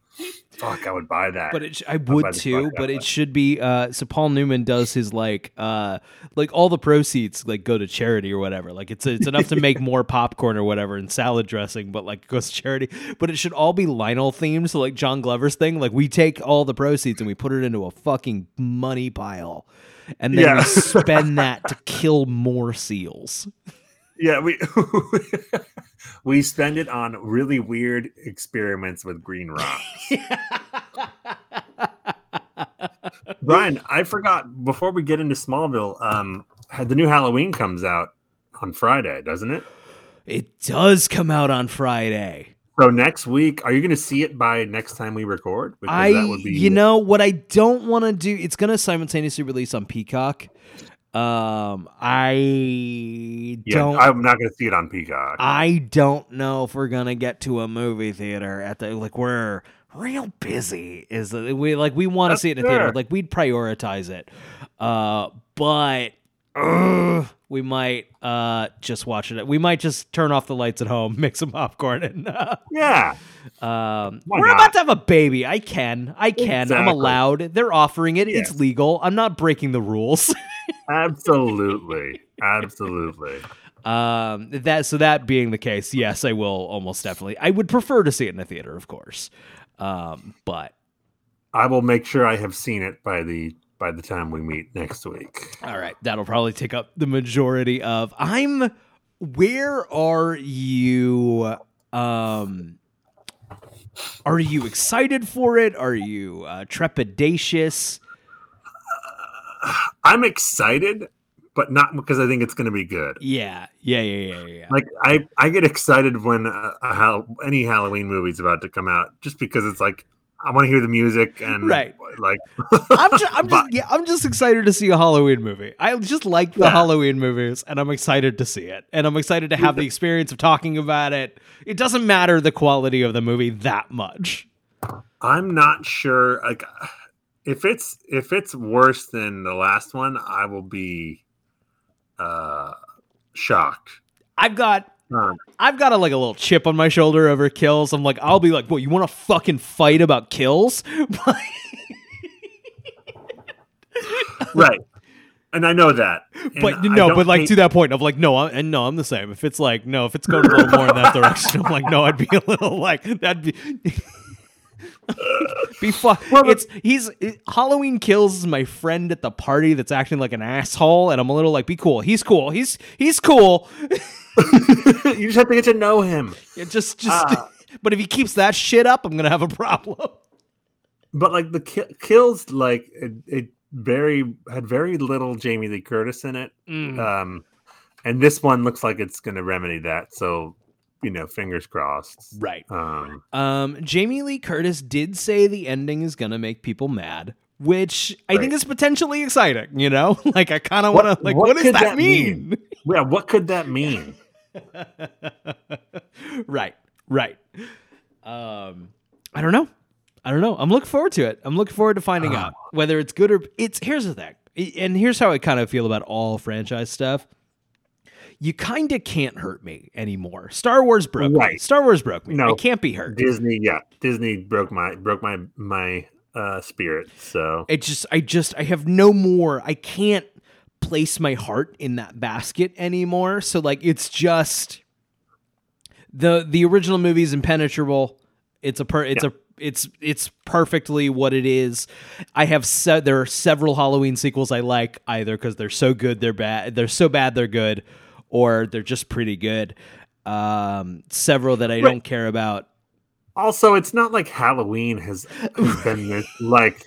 Fuck, I would buy that. But it, sh- I buy would too. But it should be. Uh, so Paul Newman does his like, uh, like all the proceeds like go to charity or whatever. Like it's it's enough to make more popcorn or whatever and salad dressing, but like goes to charity. But it should all be Lionel themed. So like John Glover's thing, like we take all the proceeds and we put it into a fucking money pile, and then we spend that to kill more seals. Yeah, we we spend it on really weird experiments with green rocks. Brian, I forgot before we get into Smallville, um the new Halloween comes out on Friday, doesn't it? It does come out on Friday. So next week, are you going to see it by next time we record? Because I, that would be you know, what I don't want to do. It's going to simultaneously release on Peacock. Um, I Yeah, don't. I'm not going to see it on Peacock. I don't know if we're gonna get to a movie theater at the like we're real busy. Is we like we want to see it in a theater? Like we'd prioritize it, uh, but ugh, we might uh just watch it. We might just turn off the lights at home, make some popcorn, and uh, yeah, um, Why we're not? about to have a baby. I can, I can. I'm allowed. They're offering it. It's legal. I'm not breaking the rules. absolutely, absolutely. Um, that so that being the case, yes, I will almost definitely. I would prefer to see it in a theater, of course. Um, but I will make sure I have seen it by the by the time we meet next week. all right, that'll probably take up the majority of. I'm. Where are you? Um, are you excited for it? Are you uh, trepidatious? I'm excited, but not because I think it's going to be good. Yeah, yeah, yeah, yeah, yeah. Like I, I get excited when a, a Hal- any Halloween movie's about to come out, just because it's like I want to hear the music and Right. like I'm just, I'm just, yeah, I'm just excited to see a Halloween movie. I just like the Yeah. Halloween movies, and I'm excited to see it, and I'm excited to have the experience of talking about it. It doesn't matter the quality of the movie that much. I'm not sure. Like, if it's if it's worse than the last one, I will be uh shocked. I've got. Um, I've got a like a little chip on my shoulder over kills. I'm like, I'll be like, what? You want to fucking fight about kills? right, and I know that. And but no, but like hate- to that point of like, no, I'm, and no, I'm the same. If it's like, no, if it's going a little more in that direction, I'm like, no, I'd be a little like that'd be. Be it's he's it- Halloween kills is my friend at the party that's acting like an asshole, and I'm a little like, be cool. He's cool. He's he's cool. you just have to get to know him. It just just. Ah. but if he keeps that shit up, I'm gonna have a problem. But like the ki- kills, like it, it very had very little Jamie Lee Curtis in it. Mm. Um, and this one looks like it's to remedy that. So, you know, fingers crossed. Right. Um, Um, Jamie Lee Curtis did say the ending is gonna make people mad, which I think is potentially exciting. You know, like I kind of want to like, what what does that, that mean? mean? Yeah, what could that mean? right, right. Um, I don't know. I don't know. I'm looking forward to it. I'm looking forward to finding Ah. out whether it's good or it's. Here's the thing, and here's how I kind of feel about all franchise stuff. You kind of can't hurt me anymore. Star Wars broke me. Star Wars broke me. No. I can't be hurt. Disney, yeah, Disney broke my broke my my uh spirit. So It just, I just, I have no more. I can't place my heart in that basket anymore. So like, it's just the the original movie is impenetrable. It's a per, it's a it's it's perfectly what it is. I have said there are several Halloween sequels I like either because they're so good they're bad they're so bad they're good, or they're just pretty good. Um, several that I don't care about. also, it's not like Halloween has, has been this like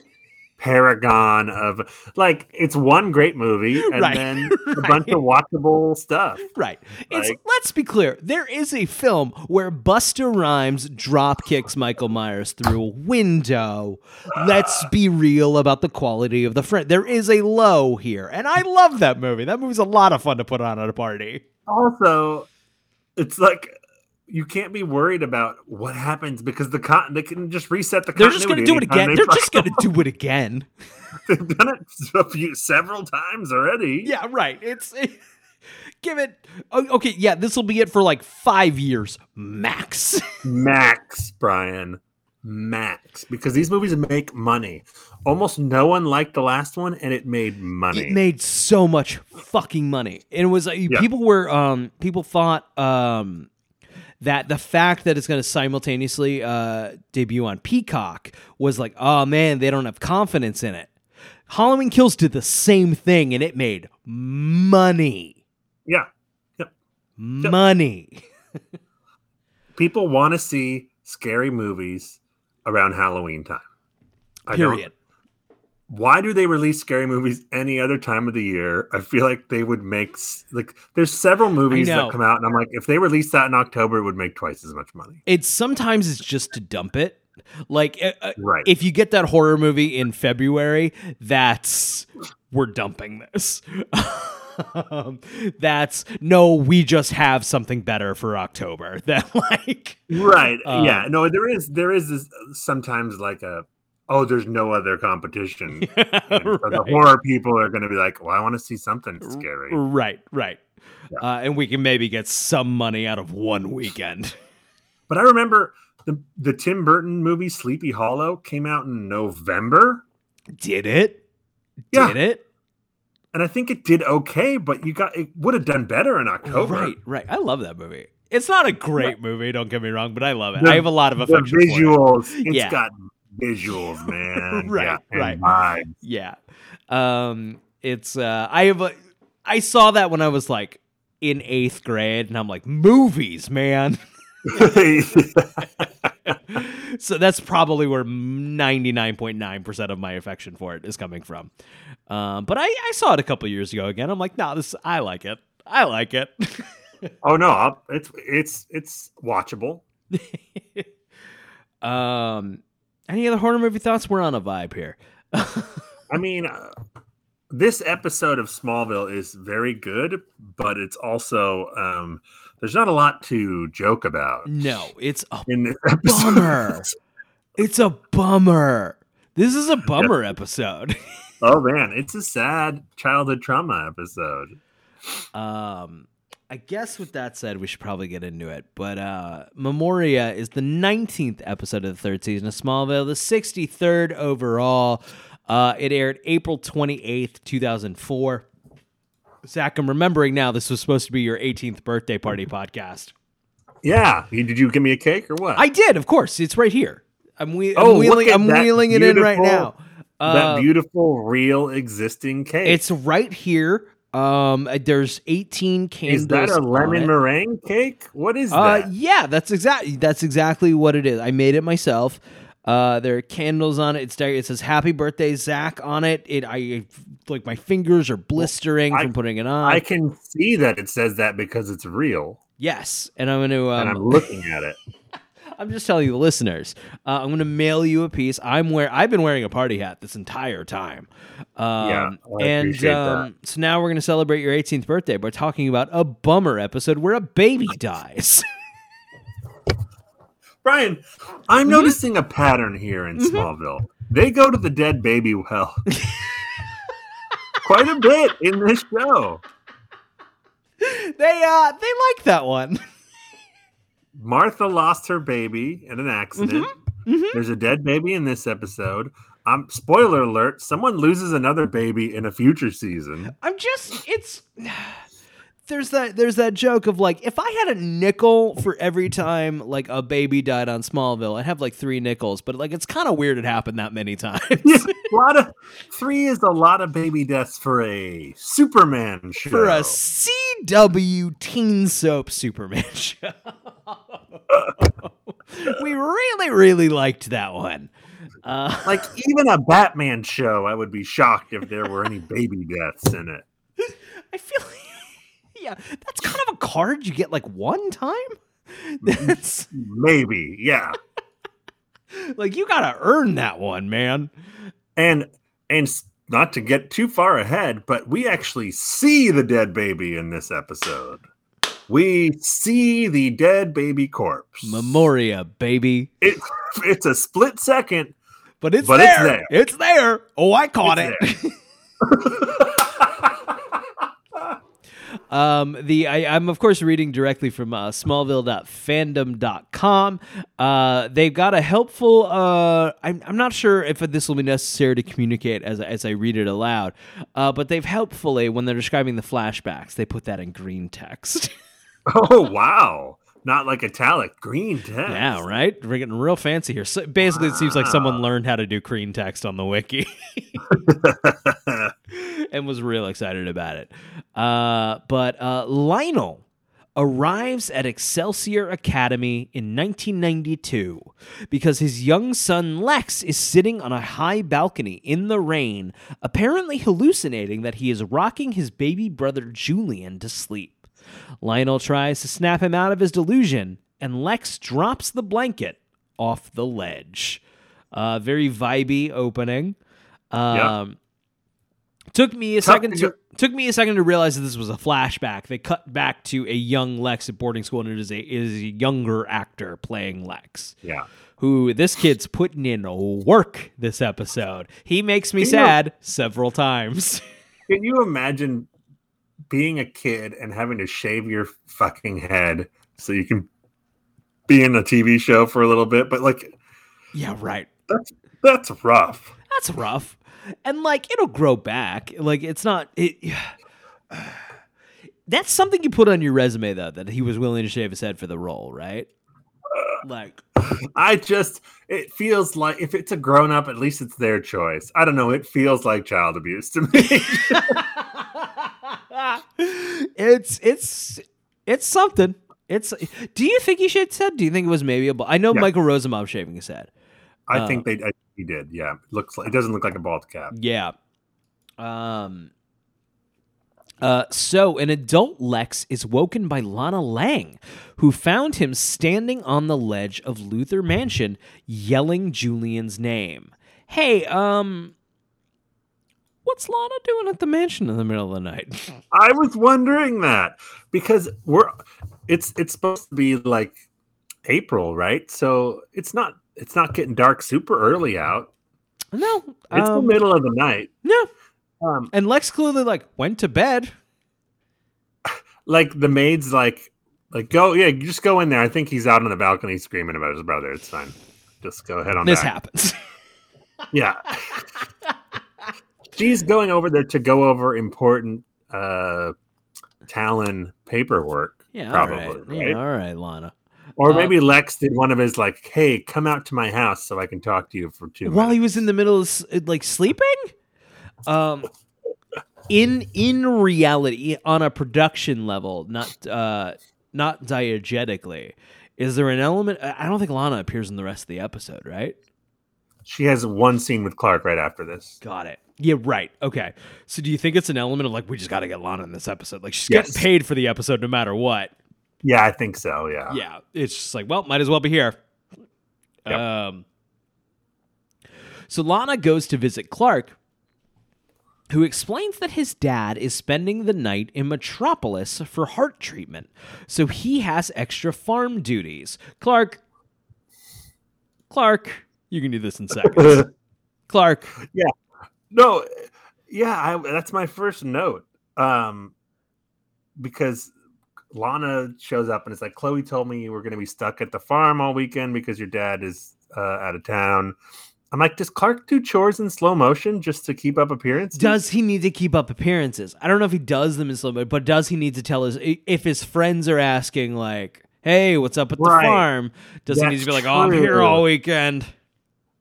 paragon of like it's one great movie and Right, then a bunch of watchable stuff. Right. It's let's be clear. There is a film where Busta Rhymes drop kicks Michael Myers through a window. Let's be real about the quality of the friend. There is a low here, and I love that movie. That movie's a lot of fun to put on at a party. Also, it's like you can't be worried about what happens because the con- they can just reset the. Cotton. They're just going to do it again. anytime They're just going to do it again. They've done it a few, several times already. Yeah, right. It's give it. Okay, yeah, this will be it for like five years max. Max, Brian. Max. Because these movies make money. Almost no one liked the last one, and it made money. It made so much fucking money. And it was uh, people were um people thought um that the fact that it's going to simultaneously uh debut on Peacock was like, "Oh man, they don't have confidence in it." Halloween Kills did the same thing and it made money. yeah. Money. People want to see scary movies around Halloween time. I Period. Why do they release scary movies any other time of the year? I feel like they would make like there's several movies that come out, and I'm like, if they release that in October, it would make twice as much money. It's sometimes it's just to dump it. Like uh, Right. if you get that horror movie in February, that's we're dumping this. um, that's no, we just have something better for October. That like Right. Um, yeah. No, there is there is this, sometimes like a oh, there's no other competition. And so the horror people are going to be like, well, I want to see something scary. right, right. Uh, and we can maybe get some money out of one weekend. But I remember the the Tim Burton movie Sleepy Hollow came out in November, Did it? Yeah. Did it? and I think it did okay. But you got it would have done better in October. Right, right. I love that movie. It's not a great movie, don't get me wrong, but I love it. The- I have a lot of The affection for it. visuals, it's Yeah. got visuals, man. Right, yeah, right. vibes. Yeah. Um it's uh I have a I saw that when I was like in 8th grade and I'm like movies, man. so that's probably where 99.9% of my affection for it is coming from. Um but I I saw it a couple years ago again. I'm like, "Nah, this I like it. I like it." oh no, I'll, it's it's it's watchable. um any other horror movie thoughts? We're on a vibe here. I mean, uh, this episode of Smallville is very good, but it's also um, there's not a lot to joke about no, it's a bummer. It's a bummer. This is a bummer episode. oh man, it's a sad childhood trauma episode. Um, I guess with that said, we should probably get into it. But uh, Memoria is the 19th episode of the third season of Smallville, the 63rd overall. Uh, it aired April 28th, 2004. Zach, I'm remembering now this was supposed to be your 18th birthday party podcast. Yeah, did you give me a cake or what? I did, of course. It's right here. I'm, we- Oh, I'm wheeling, I'm wheeling it in right now. that Uh, beautiful, real, existing cake. It's right here. Um, there's 18 candles. is that a lemon meringue cake? What is Uh, that? yeah, that's exactly that's exactly what it is. I made it myself. Uh, there are candles on it. It's. It says "Happy Birthday, Zach" on it. It I like my fingers are blistering I- from putting it on. I can see that it says that because it's real, yes, and I'm going to. and Um, I'm looking at it. I'm just telling you, the listeners. Uh, I'm going to mail you a piece. I'm wear. I've been wearing a party hat this entire time. Um, Yeah, I and um, so now we're going to celebrate your 18th birthday by talking about a bummer episode where a baby dies. Brian, I'm noticing a pattern here in Smallville. They go to the dead baby well quite a bit in this show. they uh they like that one. Martha lost her baby in an accident. There's a dead baby in this episode. Um, spoiler alert: someone loses another baby in a future season. I'm just it's there's that there's that joke of like if I had a nickel for every time like a baby died on Smallville, I'd have like three nickels, but like it's kind of weird it happened that many times. a lot of three is a lot of baby deaths for a Superman show. for a CW teen soap Superman show. we really, really liked that one. Uh, like even a Batman show, I would be shocked if there were any baby deaths in it. I feel yeah, that's kind of a card you get like one time. That's Maybe, yeah. like you gotta earn that one, man. And and not to get too far ahead, but we actually see the dead baby in this episode. We see the dead baby corpse. Memoria, baby. It, it's a split second. But it's But it's there. there. It's there. Oh, I caught It's it. Um, the I, I'm of course reading directly from uh, Smallville.fandom.com. Uh, they've got a helpful. Uh, I'm I'm not sure if this will be necessary to communicate as as I read it aloud. Uh, but they've helpfully when they're describing the flashbacks, they put that in green text. Oh wow! Not like italic, green text. yeah, right. We're getting real fancy here. So basically, it seems like someone learned how to do green text on the wiki. and was real excited about it. Uh, but uh, Lionel arrives at Excelsior Academy in 1992 because his young son Lex is sitting on a high balcony in the rain, apparently hallucinating that he is rocking his baby brother Julian to sleep. Lionel tries to snap him out of his delusion, and Lex drops the blanket off the ledge. Uh, very vibey opening. Um, Took me a Tough second to to took me a second to realize that this was a flashback. They cut back to a young Lex at boarding school, and it is a is a younger actor playing Lex. yeah. Who this kid's putting in work this episode. He makes me sad several times. Can you imagine being a kid and having to shave your fucking head so you can be in a TV show for a little bit? But like, yeah, right. that's that's rough. That's rough. And like it'll grow back. Like it's not it That's something you put on your resume though that he was willing to shave his head for the role, right? Like I just it feels like if it's a grown up, at least it's their choice. I don't know. It feels like child abuse to me. it's it's it's something. It's do you think he shaved his head? Do you think it was maybe a bald? I know Yeah. Michael Rosenbaum shaving his head. I think they I, he did. Yeah, It looks like it doesn't look like a bald cap. Yeah. Um. Uh, so, an adult Lex is woken by Lana Lang, who found him standing on the ledge of Luthor Mansion, yelling Julian's name. Hey, um, what's Lana doing at the mansion in the middle of the night? I was wondering that because we're it's it's supposed to be like April, right? So it's not it's not getting dark super early out. no, It's um, the middle of the night. no. Um, And Lex clearly like went to bed. like the maid's like like go yeah, just go in there. I think he's out on the balcony screaming about his brother. It's fine. Just go ahead on This back. happens. Yeah. She's going over there to go over important uh Talon paperwork. yeah, all right. probably, Yeah, all right, Lana. Or Uh, maybe Lex did one of his like, "Hey, come out to my house so I can talk to you for two while minutes." he was in the middle of like sleeping um in in reality on a production level not uh not diegetically is there an element I don't think lana appears in the rest of the episode right She has one scene with Clark right after this. got it yeah right okay so do you think it's an element of like we just got to get lana in this episode like she's Yes. getting paid for the episode no matter what Yeah, I think so. Yeah. yeah it's just like well might as well be here Yep. Um, so Lana goes to visit Clark, who explains that his dad is spending the night in Metropolis for heart treatment, so he has extra farm duties. Clark, Clark, you can do this in seconds. Clark, No, yeah, I, that's my first note. Um, because Lana shows up and it's like, Chloe told me you were going to be stuck at the farm all weekend because your dad is uh, out of town. I'm like, does Clark do chores in slow motion just to keep up appearances? does he need to keep up appearances? I don't know if he does them in slow motion, but does he need to tell his if his friends are asking like, "Hey, what's up at the farm?" Does he need to be like, "Oh, I'm here all weekend"?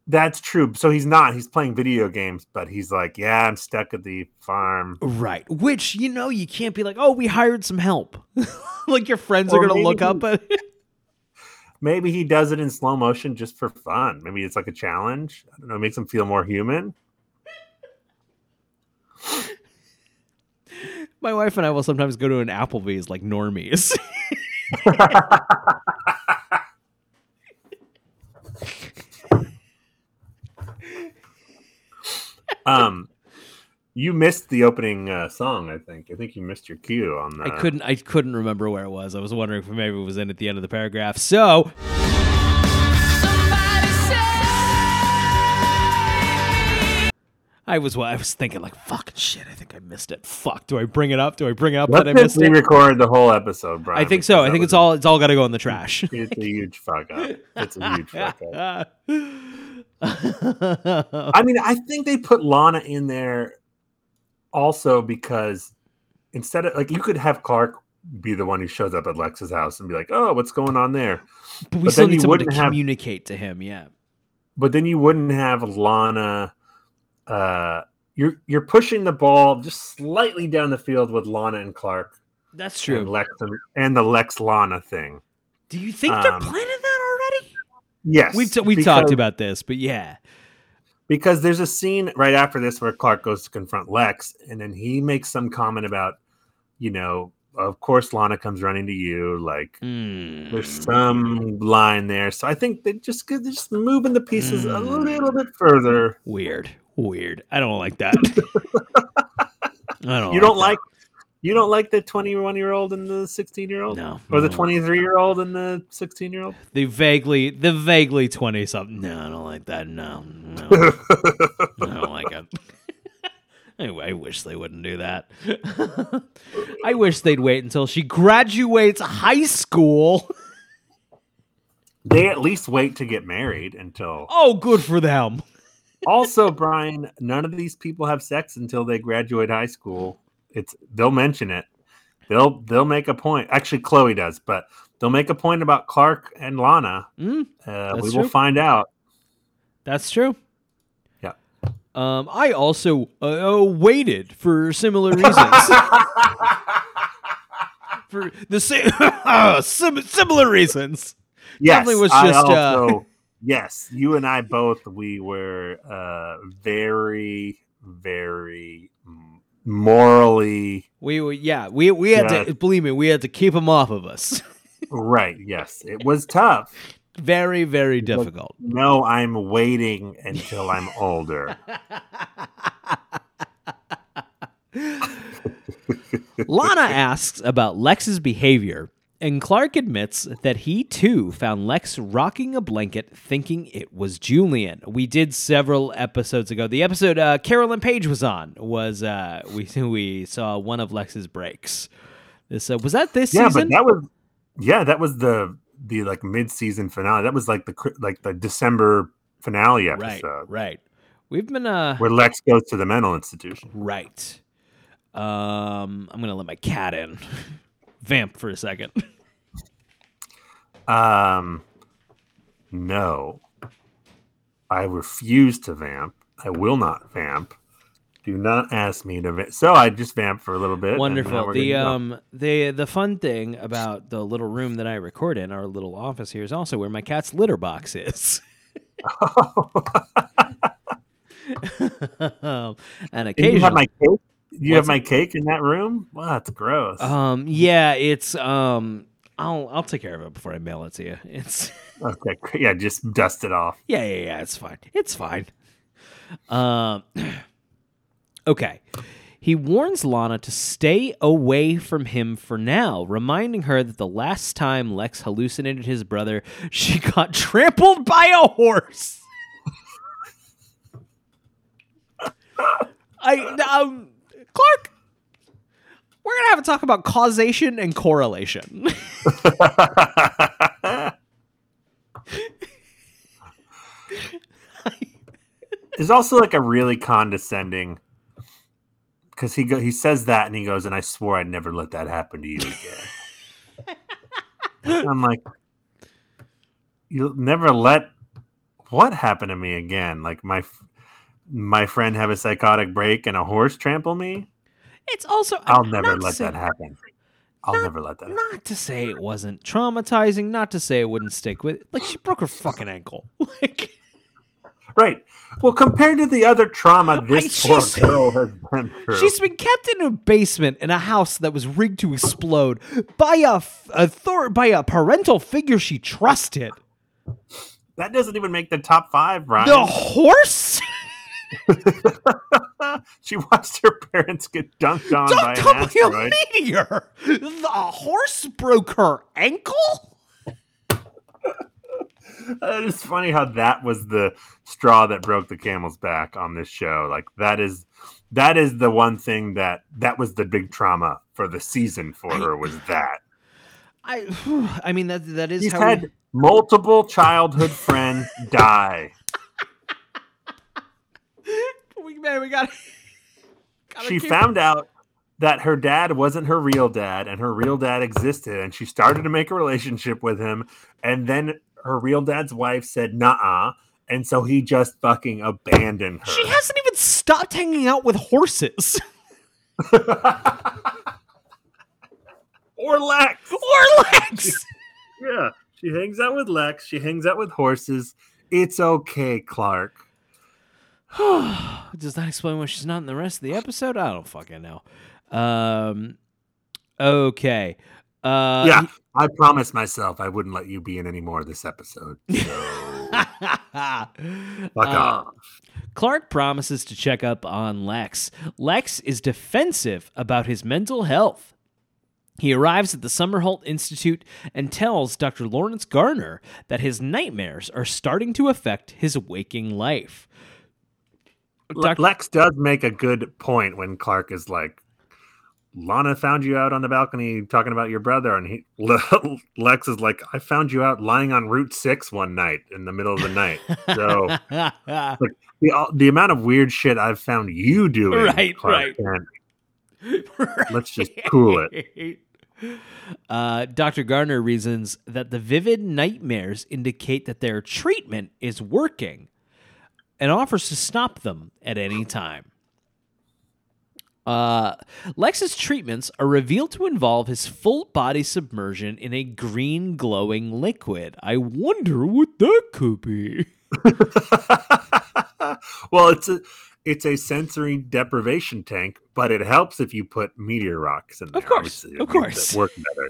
That's true. So he's not. He's playing video games, but he's like, yeah, I'm stuck at the farm. Right. Which you know you can't be like, "Oh, we hired some help." like your friends Or are gonna look maybe- up at. Maybe he does it in slow motion just for fun. Maybe it's like a challenge. I don't know. It Makes him feel more human. My wife and I will sometimes go to an Applebee's like normies. um, you missed the opening uh, song. I think. I think you missed your cue on that. I couldn't. I couldn't remember where it was. I was wondering if maybe it was in at the end of the paragraph. So I was. I was thinking like, fucking shit. I think I missed it. Fuck. Do I bring it up? Do I bring it up Let's that I missed just it? re-record the whole episode, Brian. I think so. I think it's all. It's all got to go in the trash. It's a huge fuck up. It's a huge fuck up. I mean, I think they put Lana in there also because instead of like you could have Clark be the one who shows up at Lex's house and be like, "Oh, what's going on there?" but we but still then need you someone to wouldn't have- communicate to him. Yeah. But then you wouldn't have Lana. Uh, you're you're pushing the ball just slightly down the field with Lana and Clark That's and true. Lex and, and the Lex Lana thing. Do you think they're Um, planning that already? Yes, We've t- we've talked about this, but yeah. because there's a scene right after this where Clark goes to confront Lex, and then he makes some comment about, you know, of course Lana comes running to you, like Mm. there's some line there. So I think they just they're just moving the pieces a Mm. little bit further. weird, weird. I don't like that. I don't. You don't that. like you don't like the 21 year old and the 16 year old, No, or the 23 year old and the 16 year old. the vaguely the vaguely twenty something. No, I don't like that. No, no, I don't like it. I, I wish they wouldn't do that. I wish they'd wait until she graduates high school. they at least wait to get married until. Oh, good for them. also, Brian, none of these people have sex until they graduate high school. It's they'll mention it. They'll they'll make a point. Actually, Chloe does, but they'll make a point about Clark and Lana. Mm, Uh, we true. will find out. that's true. Yeah. Um, I also uh, uh, waited for similar reasons. for the same sim- similar reasons. Yes, Definitely was I just, uh, also, yes. You and I both. We were uh, very, very morally We were, yeah, we we had Yeah. to believe me, we had to keep them off of us. right. Yes, it was tough. very, very difficult. No, I'm waiting until I'm older. Lana asks about Lex's behavior, and Clark admits that he too found Lex rocking a blanket thinking it was Julian. We did several episodes ago. The episode uh, Carolyn Page was on was uh, we we saw one of Lex's breaks. This uh, was that this yeah, season? but that was yeah, that was the the like mid season finale. That was like the like the December finale right, episode right. We've been uh where Lex goes to the mental institution. right. Um, I'm gonna let my cat in. Vamp for a second. Um, no, I refuse to vamp. I will not vamp. Do not ask me to vamp. So I just vamp for a little bit. Wonderful. The um the the fun thing about the little room that I record in, our little office here, is also where my cat's litter box is. um, and And you have my cake. You have my cake in that room. Wow, that's gross. um, yeah, it's um, I'll I'll take care of it before I mail it to you. It's Okay, yeah, just dust it off. yeah, yeah, yeah. It's fine. It's fine. Um. okay. He warns Lana to stay away from him for now, reminding her that the last time Lex hallucinated his brother, she got trampled by a horse. I um Clark, we're gonna have a talk about causation and correlation. There's also like a really condescending because he he says that and he goes, and I swore I'd never let that happen to you again. I'm like, you'll never let what happen to me again? Like my my friend have a psychotic break and a horse trample me? it's also I'll never let say- that happen. I'll not- never let that. happen. Not to say it wasn't traumatizing, not to say it wouldn't stick with like she broke her fucking ankle. Like Right. Well, compared to the other trauma this I- poor girl has been through, she's been kept in a basement in a house that was rigged to explode by a, f- author- by a parental figure she trusted. that doesn't even make the top five, Ryan. The horse she watched her parents get dunked on by an by a meteor. The horse broke her ankle. It is funny how that was the straw that broke the camel's back on this show. Like that is that is the one thing that that was the big trauma for the season for her was that I, I mean that that is she's how had we- multiple childhood friends die. we, man, we got. She found out that her dad wasn't her real dad and her real dad existed and she started to make a relationship with him and then her real dad's wife said nah and so he just fucking abandoned her She hasn't even stopped hanging out with horses or Lex. or Lex. Yeah, she hangs out with Lex. She hangs out with horses. It's okay, Clark. Does that explain why she's not in the rest of the episode? I don't fucking know. Um, okay. Uh, yeah, I promised myself I wouldn't let you be in any more of this episode. So fuck Uh, off. Clark promises to check up on Lex. Lex is defensive about his mental health. He arrives at the Summerholt Institute and tells Dr. Lawrence Garner that his nightmares are starting to affect his waking life. Doc- Lex does make a good point when Clark is like, Lana found you out on the balcony talking about your brother, and he Lex is like, I found you out lying on Route Six one night in the middle of the night. So the uh, the amount of weird shit I've found you doing, Right, Clark right. Let's just cool it. Uh, Dr. Garner reasons that the vivid nightmares indicate that their treatment is working and offers to stop them at any time. Uh, Lex's treatments are revealed to involve his full body submersion in a green glowing liquid. I wonder what that could be. well, it's a it's a sensory deprivation tank, but it helps if you put meteor rocks in there. Of course, of course. it work better.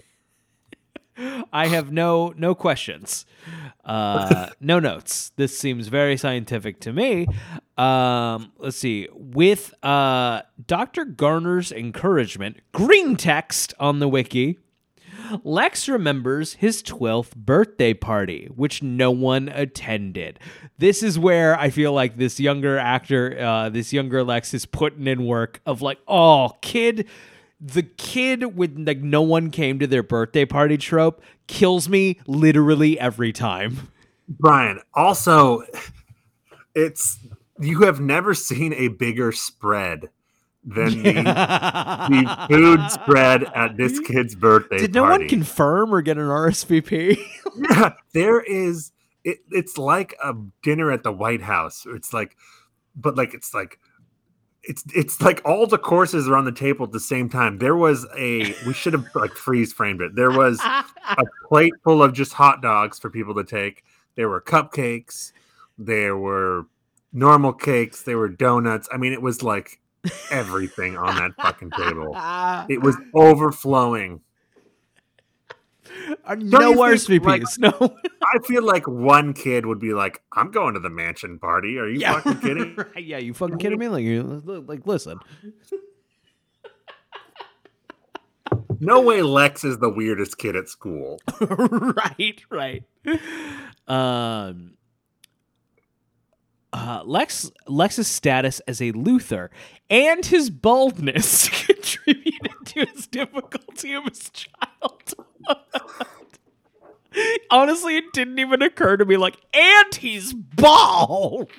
I have no no questions, uh, no notes. This seems very scientific to me. Um, let's see. With uh, Dr. Garner's encouragement, green text on the wiki. Lex remembers his 12th birthday party, which no one attended. This is where I feel like this younger actor, uh, this younger Lex, is putting in work of like, oh, kid, the kid with like no one came to their birthday party trope kills me literally every time. Brian, also, it's you have never seen a bigger spread than the, the food spread at this kid's birthday Did no party. one confirm or get an RSVP? yeah, there is. It, it's like a dinner at the White House. It's like, but like it's like, it's it's like all the courses are on the table at the same time. There was a we should have like freeze framed it. There was a plate full of just hot dogs for people to take. There were cupcakes. There were normal cakes. There were donuts. I mean, it was like everything on that fucking table. It was overflowing. No RSVPs. like- no. I feel like one kid would be like, "I'm going to the mansion party." Are you yeah. fucking kidding? right, yeah, you fucking kidding me? Like, you, like, listen. No way. Lex is the weirdest kid at school. right, right. Um, uh, Lex Lex's status as a Luthor and his baldness contributed to his difficulty of his childhood. Honestly, it didn't even occur to me. Like, and he's bald.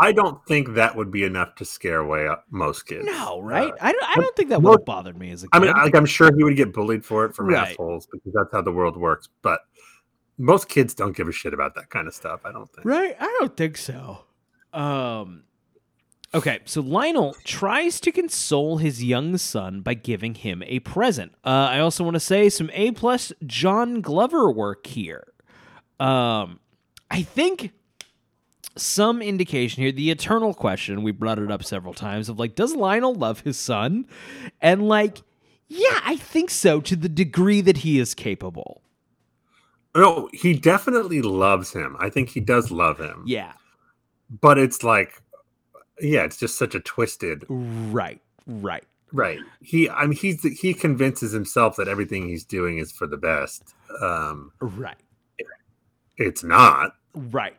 I don't think that would be enough to scare away uh, most kids. No, right? Uh, I don't. I don't think that would have bothered me as a kid. I mean, like I'm sure he would get bullied for it from Right. assholes because that's how the world works. But most kids don't give a shit about that kind of stuff. I don't think. Right? I don't think so. Um Okay, so Lionel tries to console his young son by giving him a present. Uh, I also want to say some A plus John Glover work here. Um, I think some indication here, the eternal question, we brought it up several times of like, does Lionel love his son? And like, yeah, I think so to the degree that he is capable. No, he definitely loves him. I think he does love him. Yeah, But it's like, yeah, it's just such a twisted. right, right. Right. He. I mean, he's he convinces himself that everything he's doing is for the best. Um, Right. it's not. Right.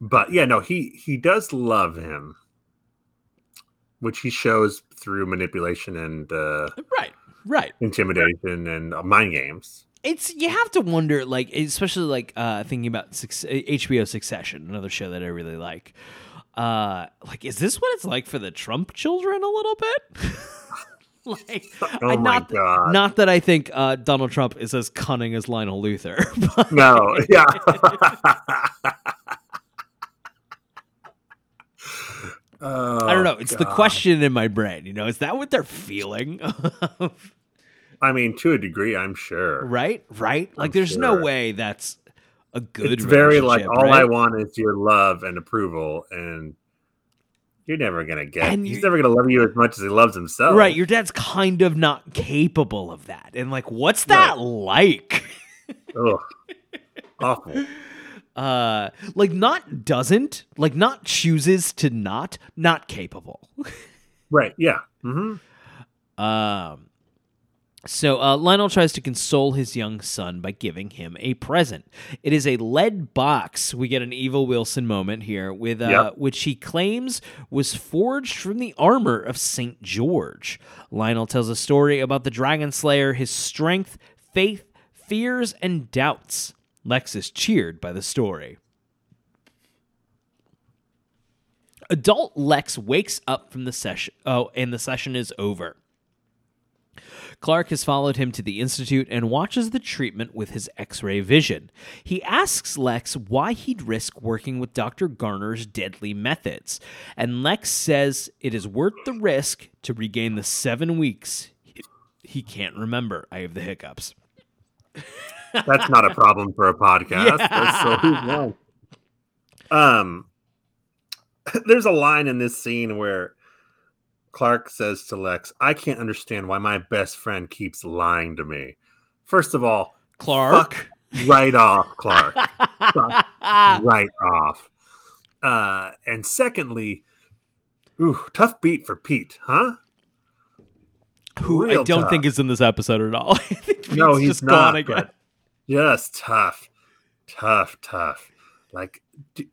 But yeah, no, he he does love him, which he shows through manipulation and uh, Right. Right. intimidation and uh, mind games. It's you have to wonder, like, especially like uh thinking about Suc- HBO Succession, another show that I really like. Uh, like, is this what it's like for the Trump children a little bit? like, Oh I, my not, God. not that I think uh, Donald Trump is as cunning as Lionel Luthor. but- No, yeah. I don't know. It's the Oh, question in my brain. You know, is that what they're feeling? I mean, to a degree, I'm sure. right? Right? Like, I'm there's no way that's a good. It's very like all I want is your love and approval, and you're never gonna get. And he's never gonna love you as much as he loves himself. Right, your dad's kind of not capable of that. And like what's that like? Ugh. Awful. Uh like not doesn't, like not chooses to not, not capable. Right. Yeah. hmm Um so uh, Lionel tries to console his young son by giving him a present. It is a lead box. We get an evil Wilson moment here with uh, Yep. which he claims was forged from the armor of Saint George. Lionel tells a story about the Dragon Slayer, his strength, faith, fears, and doubts. Lex is cheered by the story. Adult Lex wakes up from the session. Oh, and the session is over. Clark has followed him to the Institute and watches the treatment with his X ray vision. He asks Lex why he'd risk working with Dr. Garner's deadly methods, and Lex says it is worth the risk to regain the seven weeks he- can't remember. I have the hiccups. That's not a problem for a podcast. That's so? Um, there's a line in this scene where Clark says to Lex, "I can't understand why my best friend keeps lying to me." First of all, Clark? right off, Clark. right off. Uh, and secondly, ooh, tough beat for Pete, huh? Who I don't tough. think is in this episode at all. I think No, he's just gone not. again. But just tough, tough, tough. Like d-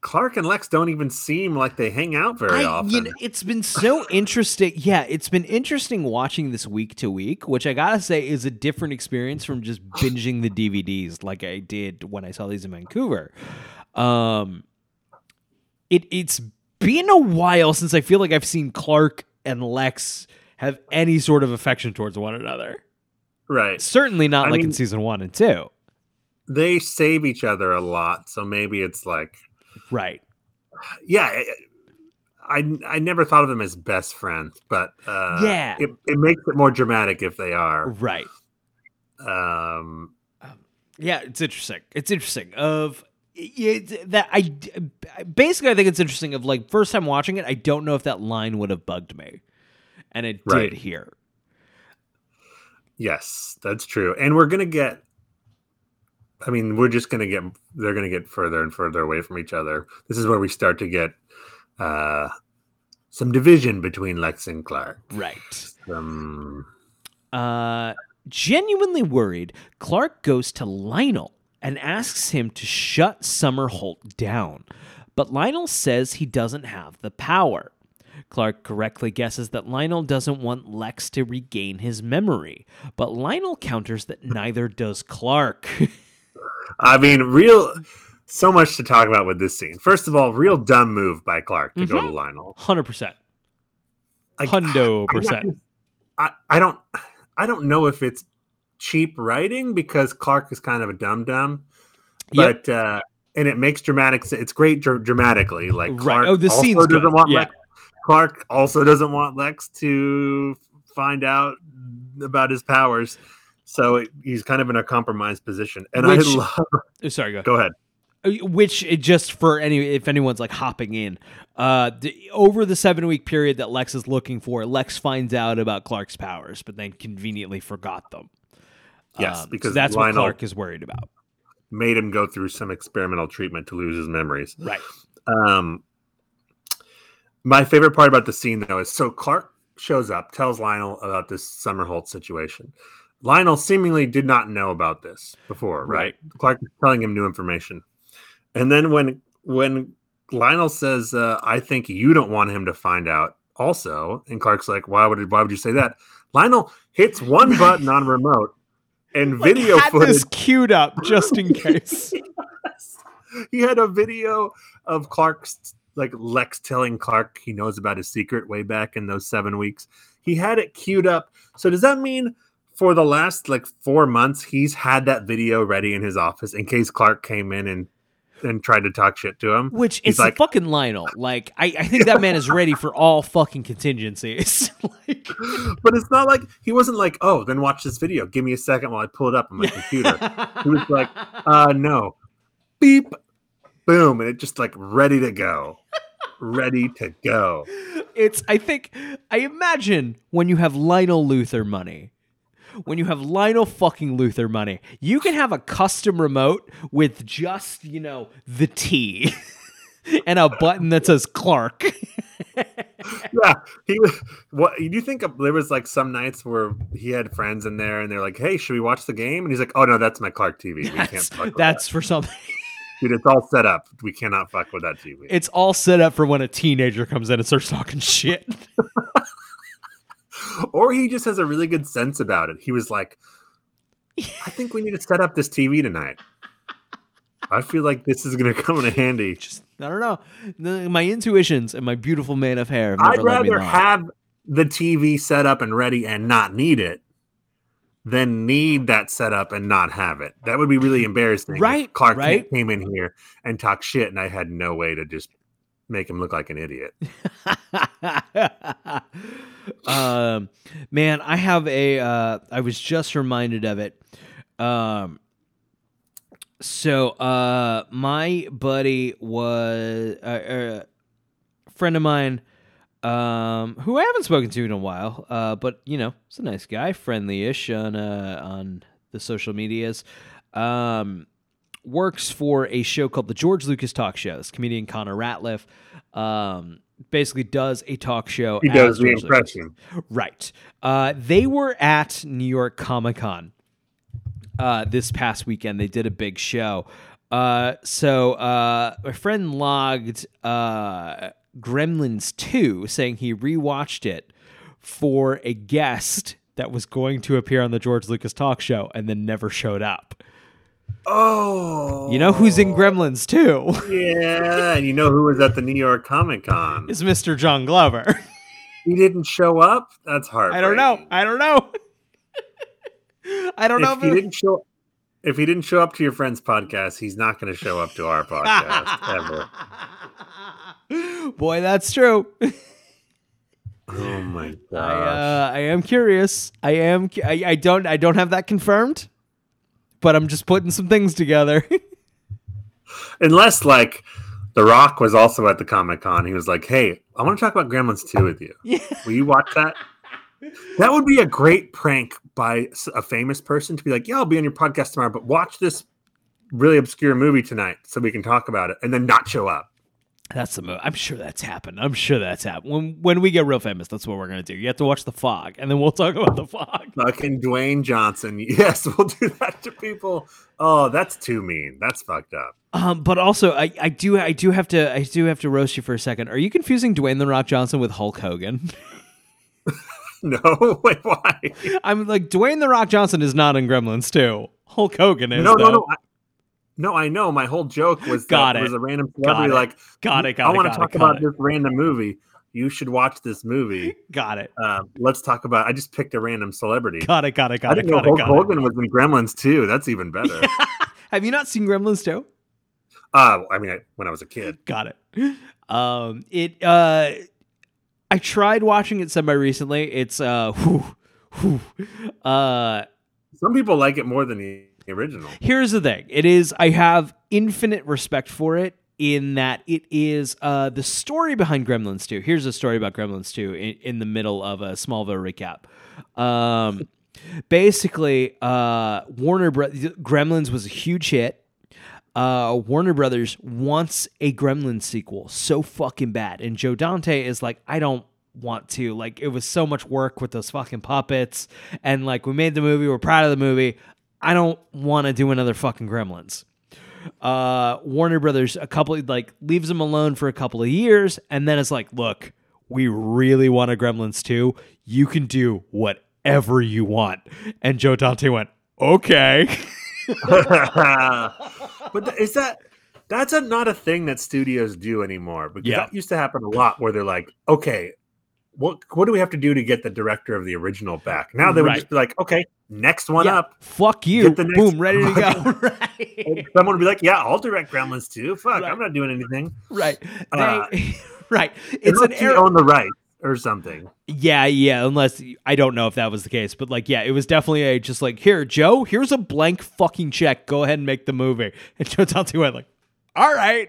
Clark and Lex don't even seem like they hang out very I, often. You know, it's been so interesting. Yeah, it's been interesting watching this week to week, which I gotta say is a different experience from just binging the DVDs like I did when I saw these in Vancouver. Um, it it's been a while since I feel like I've seen Clark and Lex have any sort of affection towards one another. right? Certainly not I like in season one and two. They save each other a lot, so maybe it's like, Right. yeah. I I, I never thought of them as best friends, but uh, Yeah. it, it makes it more dramatic if they are. Right. Um, Yeah, it's interesting. It's interesting. Of yeah, that I basically I think it's interesting. Of like first time watching it, I don't know if that line would have bugged me, and it Right. did here. Yes, that's true. And we're gonna get. I mean, we're just gonna get. They're gonna get further and further away from each other. This is where we start to get uh, some division between Lex and Clark. Right. Um, Uh, genuinely worried, Clark goes to Lionel and asks him to shut Summerholt down. But Lionel says he doesn't have the power. Clark correctly guesses that Lionel doesn't want Lex to regain his memory, but Lionel counters that neither does Clark. I mean, real. So much to talk about with this scene. First of all, real dumb move by Clark to go to Lionel. 100%. Like, Hundo percent. I, I don't I don't know if it's cheap writing because Clark is kind of a dumb dum, Yep. but uh, and it makes dramatic. It's great dr- dramatically. Like Right. Clark Oh, the also doesn't good. want Yeah. Lex. Clark also doesn't want Lex to find out about his powers, so it, he's kind of in a compromised position. And Which- I love. Oh, Sorry, go ahead. Go ahead. Uh, which it just for any if anyone's like hopping in uh the, over the seven week period that lex is looking for lex finds out about clark's powers but then conveniently forgot them Yes, Um, so because that's what Lionel- clark is worried about Made him go through some experimental treatment to lose his memories. right Um, my favorite part about the scene, though, is so Clark shows up, tells Lionel about this Summerholt situation. Lionel seemingly did not know about this before, right? Clark is telling him new information, and then when when Lionel says, uh, "I think you don't want him to find out," also, and Clark's like, "Why would why would you say that?" Lionel hits one button on remote, and video had footage this queued up just in case he had a video of Clark's like Lex telling Clark he knows about his secret way back in those seven weeks. He had it queued up. So does that mean for the last like four months he's had that video ready in his office in case Clark came in and and tried to talk shit to him? which He's is like- fucking lionel like I, I think that man is ready for all fucking contingencies like But it's not like he wasn't like, oh, then watch this video. Give me a second while I pull it up on my computer. He was like, uh no. Beep. Boom. And it just like ready to go. ready to go. it's i think i imagine when you have lionel luthor money when you have lionel fucking luthor money you can have a custom remote with just you know the t and a button that says clark yeah, he was. What do you think? Of, there was like some nights where he had friends in there, and they're like, "Hey, should we watch the game?" And he's like, "Oh no, that's my Clark TV. We can't that's, fuck with that's for something dude. It's all set up. We cannot fuck with that TV." it's all set up for when a teenager comes in and starts talking shit or he just has a really good sense about it. He was like, "I think we need to set up this TV tonight. I feel like this is going to come in handy." just i don't know my intuitions and my beautiful mane of hair have I'd never let me rather have the TV set up and ready and not need it than need that set up and not have it. That would be really embarrassing. Right, Clark right. came in here and talked shit, and I had no way to just make him look like an idiot. um, man, I have a. Uh, I was just reminded of it. Um, so, uh, my buddy was uh, uh, a friend of mine, um, who I haven't spoken to in a while. Uh, but you know, he's a nice guy, friendly-ish on uh, on the social medias. Um, works for a show called the George Lucas Talk Shows. Comedian Connor Ratliff um, basically does a talk show. He does the Lucas. impression. Right. Uh, they were at New York Comic Con uh, this past weekend. They did a big show. Uh, so uh, my friend logged uh, Gremlins 2, saying he rewatched it for a guest that was going to appear on the George Lucas Talk Show and then never showed up. Oh, You know who's in Gremlins too? Yeah, and you know who was at the New York Comic Con? Is Mr. John Glover. He didn't show up. That's hard. I don't know. I don't know. I don't know If if he didn't show, if he didn't show up to your friend's podcast, he's not going to show up to our podcast ever. Boy, that's true. Oh my I, gosh. uh, I am curious. I am. I, I don't. I don't have that confirmed, but I'm just putting some things together. Unless like The Rock was also at the Comic Con, he was like, "Hey, I want to talk about Gremlins 2 with you. yeah. Will you watch that?" That would be a great prank by a famous person to be like, "Yeah, I'll be on your podcast tomorrow, but watch this really obscure movie tonight so we can talk about it," and then not show up. That's the mo- I'm sure that's happened. I'm sure that's happened. When when we get real famous, that's what we're gonna do. You have to watch The Fog, and then we'll talk about The Fog. Fucking Dwayne Johnson. Yes, we'll do that to people. Oh, that's too mean. That's fucked up. Um, but also, I, I do I do have to I do have to roast you for a second. Are you confusing Dwayne the Rock Johnson with Hulk Hogan? No, wait, why? I'm like Dwayne the Rock Johnson is not in Gremlins too. Hulk Hogan is. No, no, no. I, no, I know. My whole joke was Got that it. was a random Got celebrity it. like, Got it. Got I it. want to talk it, about it. this random movie. You should watch this movie. Got it. Um, let's talk about. I just picked a random celebrity. Got it. Got it. I Got it. didn't know Got it. Hulk Hogan was in Gremlins too. That's even better. Have you not seen Gremlins too? uh, I mean, I, when I was a kid. Got it. Um, it. Uh, I tried watching it semi recently. It's uh, whew, whew. uh. Some people like it more than the original. Here's the thing. It is. I have infinite respect for it in that it is uh the story behind Gremlins 2. Here's a story about Gremlins 2 in, in the middle of a Smallville recap. Um, basically, uh, Warner Bro- Gremlins was a huge hit. Uh, Warner Brothers wants a Gremlins sequel so fucking bad, and Joe Dante is like, I don't want to. Like, it was so much work with those fucking puppets, and like, we made the movie, we're proud of the movie. I don't want to do another fucking Gremlins. Uh, Warner Brothers a couple like leaves him alone for a couple of years, and then it's like, look, we really want a Gremlins 2. You can do whatever you want. And Joe Dante went, okay. but is that that's a, not a thing that studios do anymore? Because Yeah. that used to happen a lot, where they're like, okay. What, what do we have to do to get the director of the original back? Now they would Right. just be like, okay, next one Yeah, up. Fuck you. Get the next- Boom, ready to go. right. Someone would be like, yeah, I'll direct Gremlins too. Fuck, Right. I'm not doing anything. Right. Uh, They- right. It's an you own the rights or something. Yeah, yeah, unless I don't know if that was the case, but like yeah, it was definitely a just like, "Here, Joe, here's a blank fucking check. Go ahead and make the movie." And Joe Dante went like, "All right."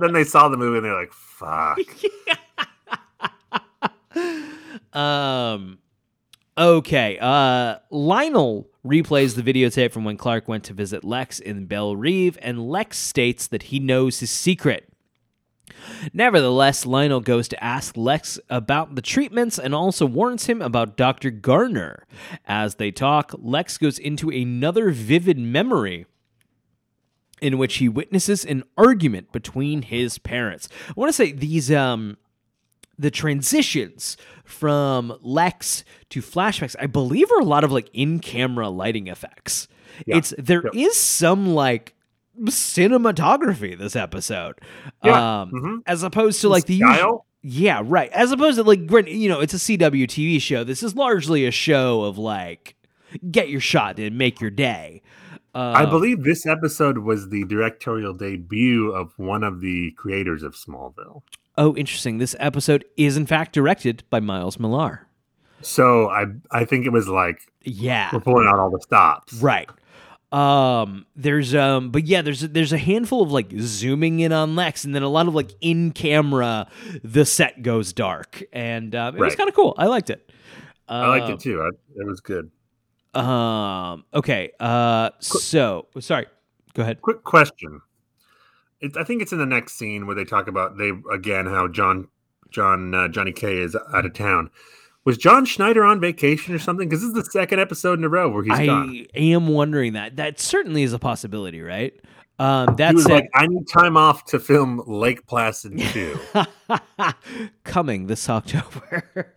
then they saw the movie and they're like, fuck. Um okay, uh Lionel replays the videotape from when Clark went to visit Lex in Belle Reve and Lex states that he knows his secret. Nevertheless, Lionel goes to ask Lex about the treatments and also warns him about Dr. Garner. As they talk, Lex goes into another vivid memory in which he witnesses an argument between his parents. I want to say these um the transitions from Lex to flashbacks, I believe, are a lot of like in-camera lighting effects. Yeah. It's there is some like cinematography this episode, Yeah. um, Mhm. as opposed to like the usual. Yeah, right. As opposed to like you know, it's a CW TV show. This is largely a show of like get your shot and make your day. Uh, I believe this episode was the directorial debut of one of the creators of Smallville. Oh, interesting. This episode is in fact directed by Miles Millar. So I I think it was like Yeah. we're pulling out all the stops. Right. Um there's um but yeah there's there's a handful of like zooming in on Lex and then a lot of like in camera the set goes dark and um, it was kind of cool. I liked it. I liked Um, it too. I, it was good. Um okay. Uh so sorry. Go ahead. Quick question. It, I think it's in the next scene where they talk about they again how John John uh, Johnny K is out of town. Was John Schneider on vacation or something? Because this is the second episode in a row where he's I gone. I am wondering that. That certainly is a possibility, right? Um that's like, I need time off to film Lake Placid 2. coming this October.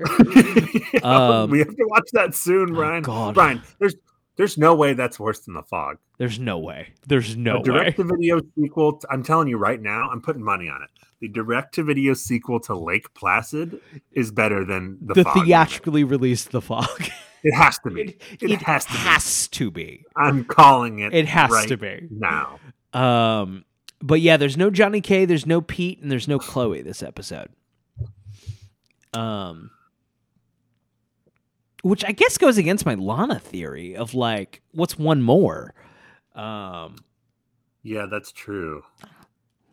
Yeah, Um, we have to watch that soon, Brian. God. Brian, there's there's no way that's worse than the fog. There's no way. There's no way. direct to video sequel. I'm telling you right now, I'm putting money on it. The direct to video sequel to Lake Placid is better than the, The Fog movie. theatrically released The Fog. It has to be. It, It, it has to be. has to be. I'm calling it. It has right to be. now. Um, but yeah, there's no Johnny K, there's no Pete, and there's no Chloe this episode. Um, which I guess goes against my Lana theory of like, what's one more? Um, Yeah, that's true.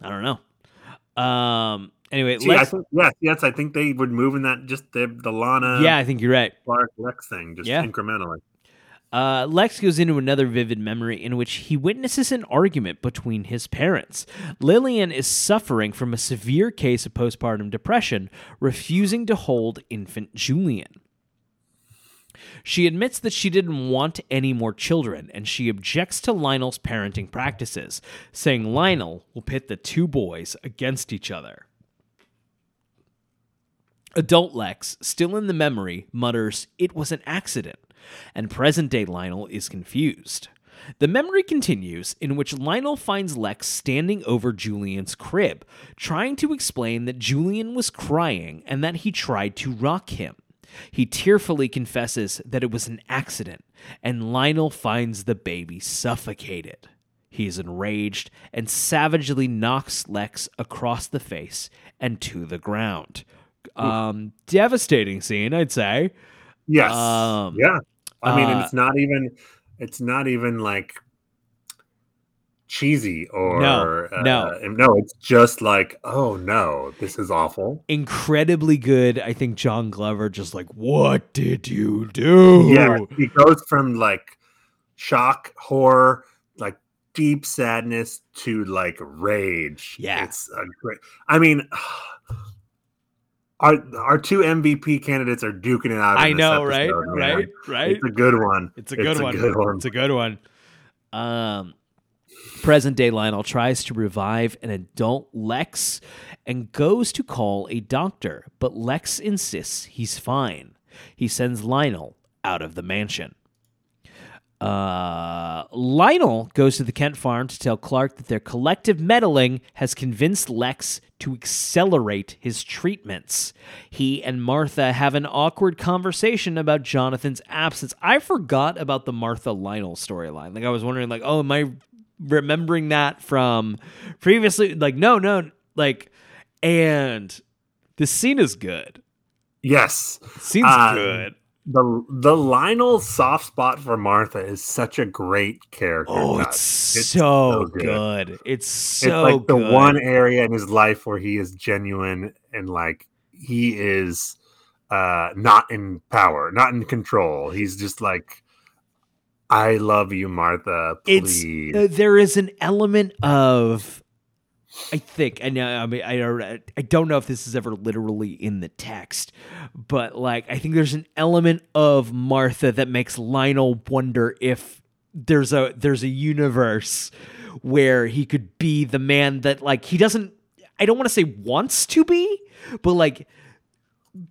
I don't know. Um, Anyway, I think yes, yes. I think they would move in that just the the Lana yeah, I think you're right. Clark Lex thing, just Yeah. incrementally. Uh, Lex goes into another vivid memory in which he witnesses an argument between his parents. Lillian is suffering from a severe case of postpartum depression, refusing to hold infant Julian. She admits that she didn't want any more children, and she objects to Lionel's parenting practices, saying Lionel will pit the two boys against each other. Adult Lex, still in the memory, mutters, It was an accident, and present day Lionel is confused. The memory continues, in which Lionel finds Lex standing over Julian's crib, trying to explain that Julian was crying and that he tried to rock him. He tearfully confesses that it was an accident, and Lionel finds the baby suffocated. He is enraged and savagely knocks Lex across the face and to the ground. Um, devastating scene, I'd say. Yes. Um, yeah. I mean, uh, it's not even it's not even like cheesy or No, uh, no. no. It's just like, oh no, this is awful. Incredibly good. I think John Glover just like, what did you do? Yeah, he goes from like shock, horror, like deep sadness to like rage. Yeah. it's a great. I mean. Our, our two MVP candidates are duking it out. I know, right? man. Right? Right? It's a good one. It's a good one. good one. It's a good one. Um, present day Lionel tries to revive an adult Lex and goes to call a doctor, but Lex insists he's fine. He sends Lionel out of the mansion. Uh, Lionel goes to the Kent farm to tell Clark that their collective meddling has convinced Lex to accelerate his treatments. He and Martha have an awkward conversation about Jonathan's absence. I forgot about the Martha Lionel storyline. Like I was wondering, like, oh, am I remembering that from previously? Like, no, no, like, and the scene is good. Yes. Scene's Uh, good. the the Lionel soft spot for Martha is such a great character. Oh, it's, It's so, so good. good. It's It's so like the one area in his life where he is genuine and like he is uh not in power, not in control. He's just like I love you, Martha. It's uh, there is an element of I think and uh, I mean I don't I don't know if this is ever literally in the text, but like I think there's an element of Martha that makes Lionel wonder if there's a there's a universe where he could be the man that like he doesn't I don't want to say wants to be, but like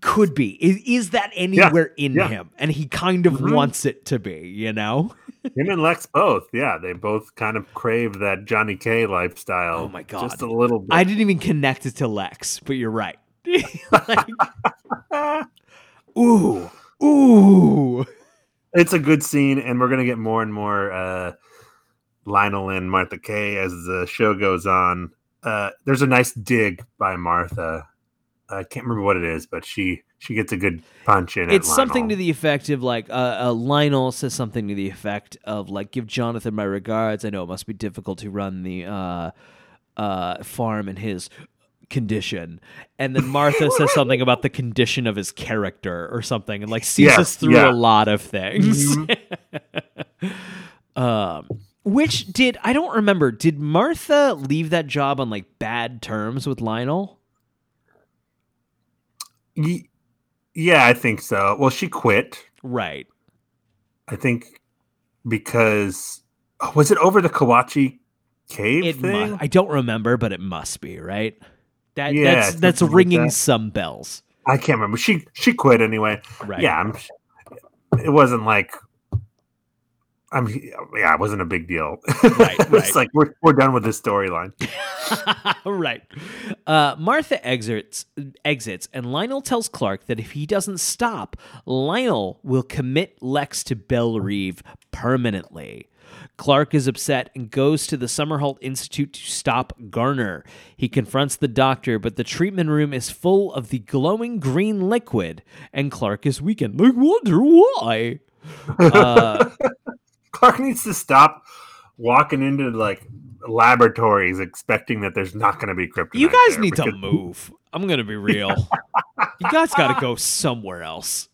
could be. Is, is that anywhere in yeah. him? And he kind of Mhm. wants it to be, you know? Him and Lex both. Yeah, they both kind of crave that Johnny K lifestyle. Oh my God. Just a little bit. I didn't even connect it to Lex, but you're right. Like, ooh, ooh. it's a good scene, and we're gonna get more and more uh, Lionel and Martha Kay as the show goes on. Uh, there's a nice dig by Martha. I can't remember what it is, but she she gets a good punch in. It's something to the effect of like uh, uh, Lionel says something to the effect of like, "Give Jonathan my regards. I know it must be difficult to run the uh, uh, farm in his." condition and then martha says something about the condition of his character or something and like sees us through yeah. a lot of things Mhm. um which did i don't remember did martha leave that job on like bad terms with lionel Ye- yeah, I think so. Well, she quit. right I think because oh, was it over the Kawatche cave it thing? mu- i don't remember but it must be right that Yeah, that's that's something like ringing that. some bells I can't remember. She she quit anyway. right Yeah, I'm, it wasn't like I'm. Yeah, it wasn't a big deal. Right, it's right. like we're we're done with this storyline. right. Uh, Martha exits, exits, and Lionel tells Clark that if he doesn't stop, Lionel will commit Lex to Belle Reve permanently. Clark is upset and goes to the Summerholt Institute to stop Garner. He confronts the doctor, but the treatment room is full of the glowing green liquid, and Clark is weakened. I wonder why. Uh, Clark needs to stop walking into like laboratories expecting that there's not going to be kryptonite. You guys need to move. I'm gonna be real. you guys got to go somewhere else.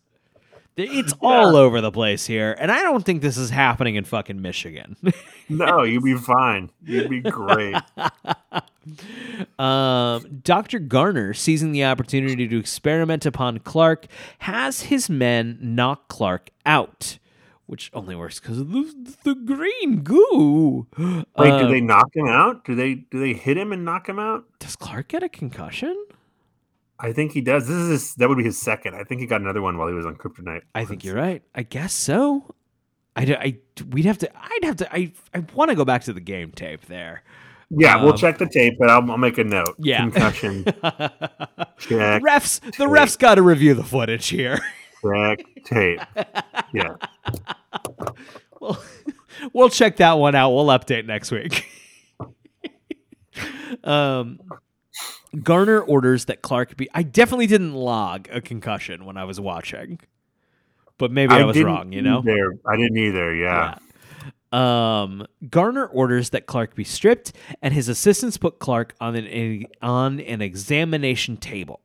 It's all over the place here, and I don't think this is happening in fucking Michigan. No, you'd be fine. You'd be great. Um, Dr. Garner, seizing the opportunity to experiment upon Clark, has his men knock Clark out, which only works because of the, the green goo. Wait, Uh, do they knock him out? Do they do they hit him and knock him out? does Clark get a concussion? I think he does. This is his, that would be his second. I think he got another one while he was on Kryptonite. I think you're right. I guess so. I, I- we'd have to. I'd have to. I I want to go back to the game tape there. Yeah, we'll Um, check the tape, but I'll, I'll make a note. Yeah. Concussion. check. refs, the refs got to review the footage here. Check tape. Yeah. We'll, we'll check that one out. We'll update next week. um, Garner orders that Clark be. I definitely didn't log a concussion when I was watching, but maybe I, was wrong. You know. either. I didn't either. Yeah. Yeah. Um, Garner orders that Clark be stripped, and his assistants put Clark on an on an examination table.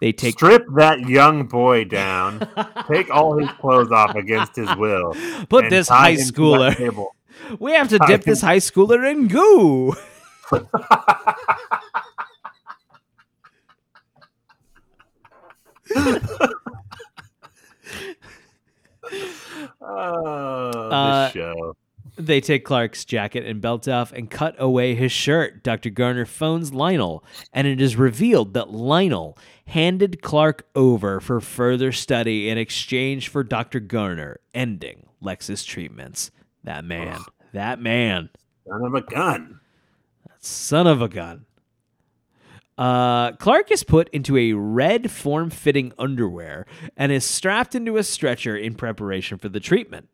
They take Strip that young boy down. Take all his clothes off against his will. put this high schooler. table. We have to dip this high schooler in goo. Oh, this Uh, show. They take Clark's jacket and belt off and cut away his shirt. Dr. Garner phones Lionel, and it is revealed that Lionel handed Clark over for further study in exchange for Dr. Garner ending Lex's treatments. That man, that man, Son of a gun. That son of a gun. Uh, Clark is put into a red form fitting underwear and is strapped into a stretcher in preparation for the treatment.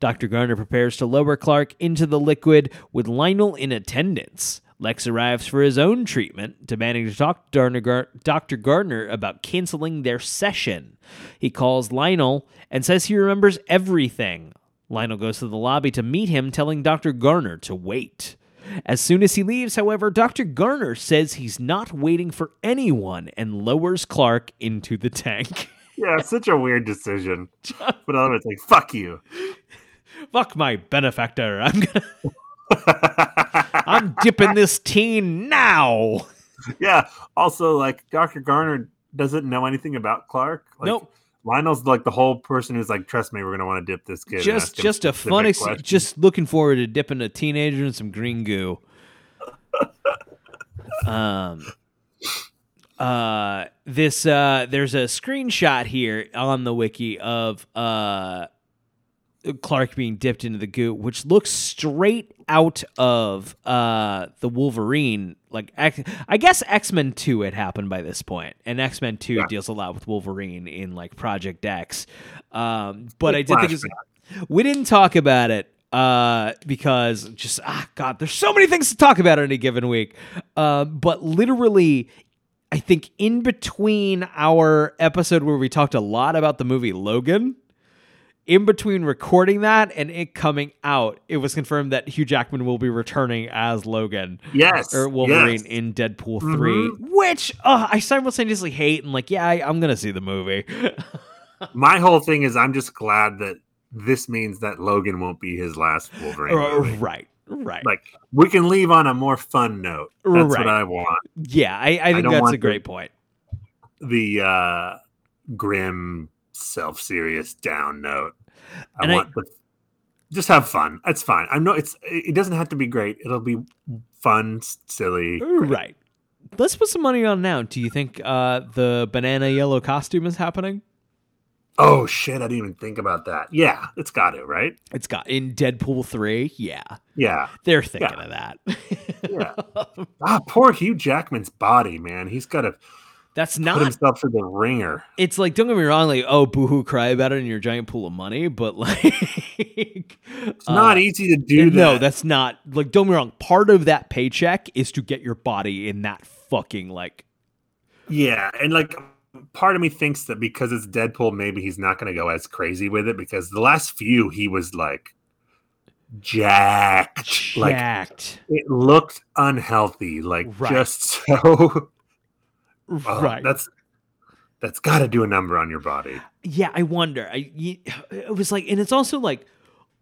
Dr. Garner prepares to lower Clark into the liquid with Lionel in attendance. Lex arrives for his own treatment, demanding to talk to Dr. Garner about canceling their session. He calls Lionel and says he remembers everything. Lionel goes to the lobby to meet him, telling Dr. Garner to wait. As soon as he leaves, however, Dr. Garner says he's not waiting for anyone and lowers Clark into the tank. Yeah, such a weird decision. But I'm like, fuck you. Fuck my benefactor. I'm gonna I'm dipping this teen now. yeah. Also, like Dr. Garner doesn't know anything about Clark. Like, Nope. Lionel's like the whole person who's like, trust me, we're gonna want to dip this kid. Just just a fun ex- just looking forward to dipping a teenager in some green goo. um uh this uh there's a screenshot here on the wiki of uh Clark being dipped into the goo, which looks straight out of uh the Wolverine. Like X- I guess X Men Two had happened by this point, and X Men Two Yeah. deals a lot with Wolverine in like Project X. Um, but I did think was, we didn't talk about it uh, because just ah God, there's so many things to talk about in a given week. Uh, but literally, I think in between our episode where we talked a lot about the movie Logan, in between recording that and it coming out, it was confirmed that Hugh Jackman will be returning as Logan yes, or Wolverine yes. in Deadpool Mhm. 3, which uh, I simultaneously hate and like, yeah, I, I'm gonna see the movie. My whole thing is, I'm just glad that this means that Logan won't be his last Wolverine. Uh, right, right. Like we can leave on a more fun note. That's Right. what I want. yeah, I, I think don't that's a great the- point. The uh grim, self-serious down note. I And I- want the just have fun. That's fine. I know it's it doesn't have to be great. It'll be fun, silly. Right. Let's put some money on now. Do you think uh, the banana yellow costume is happening? Oh shit! I didn't even think about that. Yeah, it's got to right. It's got in Deadpool 3. Yeah. Yeah, They're thinking Yeah. of that. yeah. ah, poor Hugh Jackman's body, man. He's got to That's not put himself through the ringer. It's like, don't get me wrong, like, oh, boohoo, cry about it in your giant pool of money, but like. It's not uh, easy to do that. No, that's not. Like, don't get me wrong. Part of that paycheck is to get your body in that fucking, like. Yeah, and like part of me thinks that because it's Deadpool, maybe he's not going to go as crazy with it because the last few he was like jacked. Like Jacked. it looked unhealthy. Like Right. just so. Oh, right. That's that's got to do a number on your body. yeah, I wonder. I it was like, and it's also like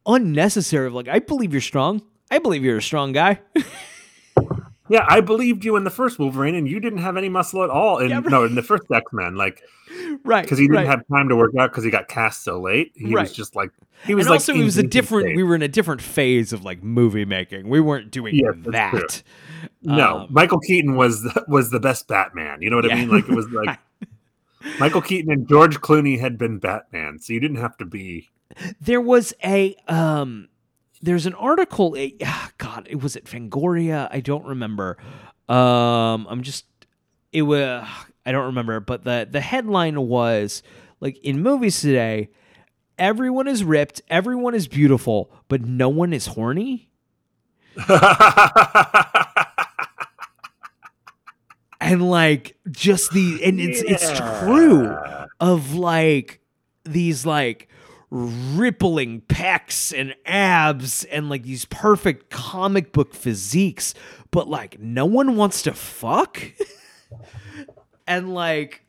unnecessary. Like, I believe you're strong. I believe you're a strong guy. Yeah, I believed you in the first Wolverine, and you didn't have any muscle at all. In Yeah, right. no, in the first X Men, like right. because he didn't right. have time to work out because he got cast so late. He Right. was just like he was and like also, it was a different. state. We were in a different phase of like movie making. We weren't doing Yeah, that. No, Um, Michael Keaton was the, was the best Batman. You know what Yeah. I mean? Like it was like Michael Keaton and George Clooney had been Batman, so you didn't have to be. There was a um there's an article eh, ah, god, it was at Fangoria, I don't remember. Um I'm just it was I don't remember, but the the headline was like in movies today, everyone is ripped, everyone is beautiful, but no one is horny. And like just the and it's it's true of like these like rippling pecs and abs and like these perfect comic book physiques, but like no one wants to fuck. and like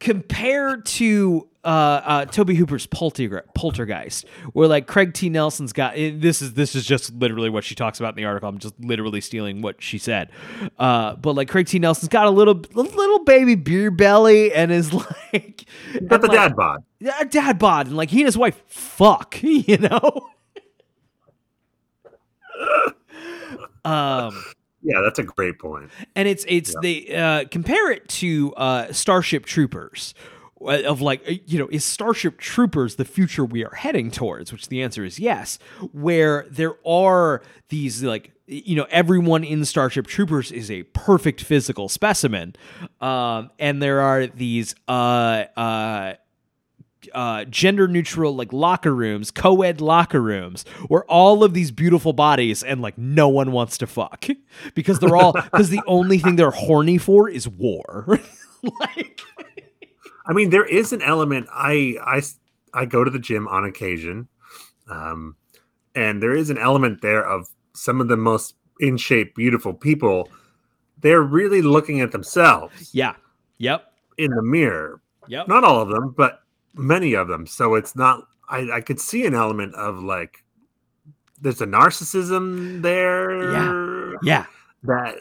compared to uh, uh, Tobe Hooper's Poltergeist, where like Craig T. Nelson's got eh, this is this is just literally what she talks about in the article. I'm just literally stealing what she said. Uh, but like Craig T. Nelson's got a little little baby beer belly and is like Got the like, dad bod. yeah, dad bod, and like he and his wife fuck, you know. um, Yeah, that's a great point. and it's it's they uh, compare it to uh, Starship Troopers. uh, Of like, uh, you know, is Starship Troopers the future we are heading towards? Which the answer is yes. Where there are these, like, you know, everyone in Starship Troopers is a perfect physical specimen. Um, and there are these, uh, uh, uh, gender neutral like locker rooms, co-ed locker rooms, where all of these beautiful bodies and like no one wants to fuck because they're all because the only thing they're horny for is war. like I mean, there is an element. I I I go to the gym on occasion, um, and there is an element there of some of the most in shape, beautiful people. They're really looking at themselves yeah, yep, in the mirror. yep, Not all of them, but many of them. So it's not. I I could see an element of like there's a narcissism there. yeah. Yeah. that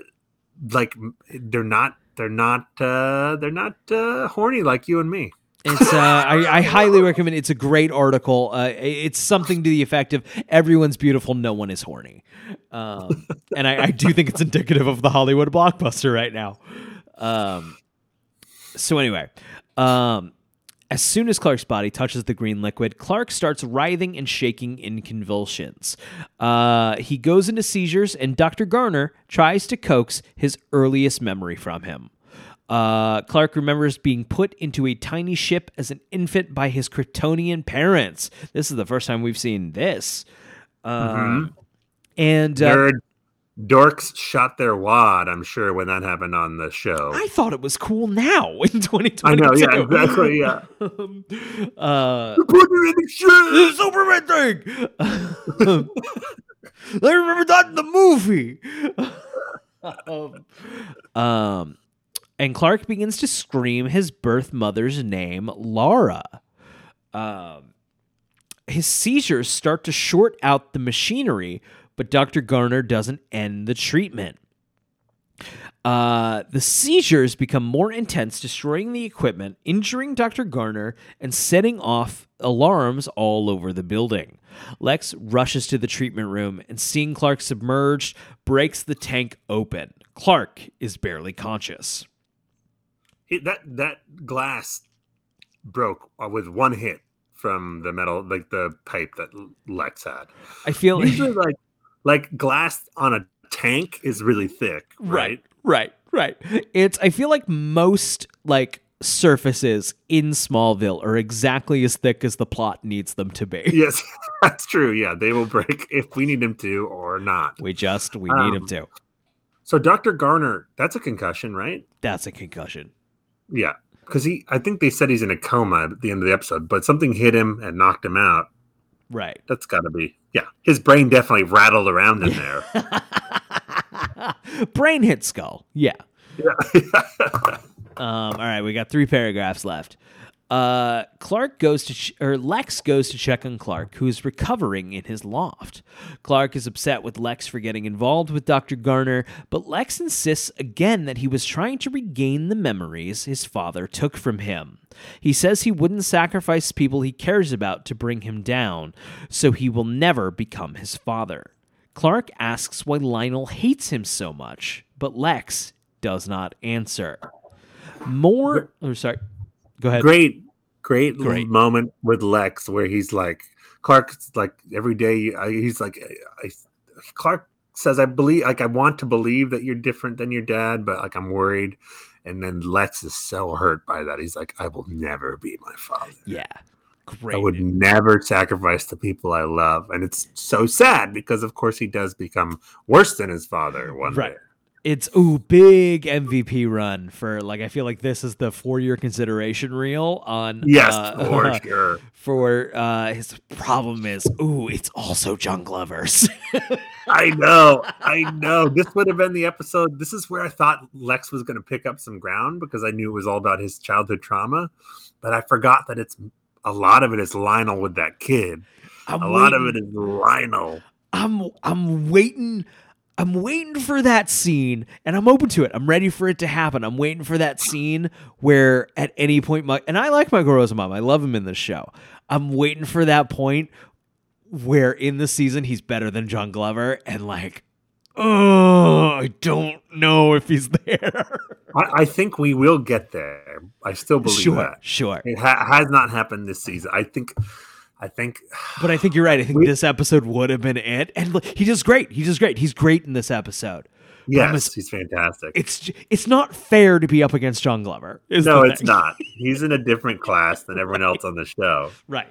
like they're not they're not uh they're not uh horny like you and me It's uh, I, I highly recommend. It's a great article. Uh, it's something to the effect of "Everyone's beautiful, no one is horny," um, and I, I do think it's indicative of the Hollywood blockbuster right now. Um, so anyway, um, as soon as Clark's body touches the green liquid, Clark starts writhing and shaking in convulsions. Uh, he goes into seizures, and Dr. Garner tries to coax his earliest memory from him. Uh, Clark remembers being put into a tiny ship as an infant by his Kryptonian parents. This is the first time we've seen this. Um, And uh, nerd dorks shot their wad i'm sure when that happened on the show I thought it was cool now in 2022. i know yeah exactly yeah Um, uh, put her in the Superman thing. I remember that in the movie. um, um, and Clark begins to scream his birth mother's name, Laura. Um, his seizures start to short out the machinery, but Dr. Garner doesn't end the treatment. Uh, the seizures become more intense, destroying the equipment, injuring Dr. Garner, and setting off alarms all over the building. Lex rushes to the treatment room and, seeing Clark submerged, breaks the tank open. Clark is barely conscious. It- that that glass broke with one hit from the metal like the pipe that lex had I feel usually like like glass on a tank is really thick right, right, right. It's I feel like most like surfaces in Smallville are exactly as thick as the plot needs them to be. yes that's true yeah they will break if we need them to or not We just we need him Um, to. so dr garner that's a concussion right That's a concussion. yeah because he i think they said he's in a coma at the end of the episode but something hit him and knocked him out Right. That's got to be. Yeah, his brain definitely rattled around in there. Brain hit skull. Yeah. yeah. Um, all right, we got three paragraphs left. Uh, Clark goes to ch- or Lex goes to check on Clark, who is recovering in his loft. Clark is upset with Lex for getting involved with Dr. Garner, but Lex insists again that he was trying to regain the memories his father took from him. He says he wouldn't sacrifice people he cares about to bring him down, so he will never become his father. Clark asks why Lionel hates him so much, but Lex does not answer. More, or sorry, go ahead. great, great, Great. moment with Lex where he's like, Clark's like every day. He's like, I, Clark says, I believe, like, I want to believe that you're different than your dad, but like, I'm worried. And then Lex is so hurt by that. He's like, I will never be my father. Yeah, great. I would never sacrifice the people I love. And it's so sad because, of course, he does become worse than his father one Right. day. It's ooh big MVP run for like I feel like this is the four year consideration reel on Yes, uh, for sure. for uh his problem is ooh it's also John Glover's I know, I know. This would have been the episode. This is where I thought Lex was going to pick up some ground because I knew it was all about his childhood trauma, but I forgot that it's a lot of it is Lionel with that kid. I'm A lot of it is Lionel. I'm I'm waiting I'm waiting for that scene and I'm open to it. I'm ready for it to happen. I'm waiting for that scene where at any point my and I like Michael Rosenbaum. I love him in this show. I'm waiting for that point where in the season he's better than John Glover and like oh, I don't know if he's there. I, I think we will get there. I still believe sure, that. sure. It ha- has not happened this season. I think. I think. But I think you're right. I think We- this episode would have been it. And look, he does great. He does great. He's great in this episode. Yes, he's fantastic. It's it's not fair to be up against John Glover. no, it's not. He's in a different class than everyone else on the show. Right.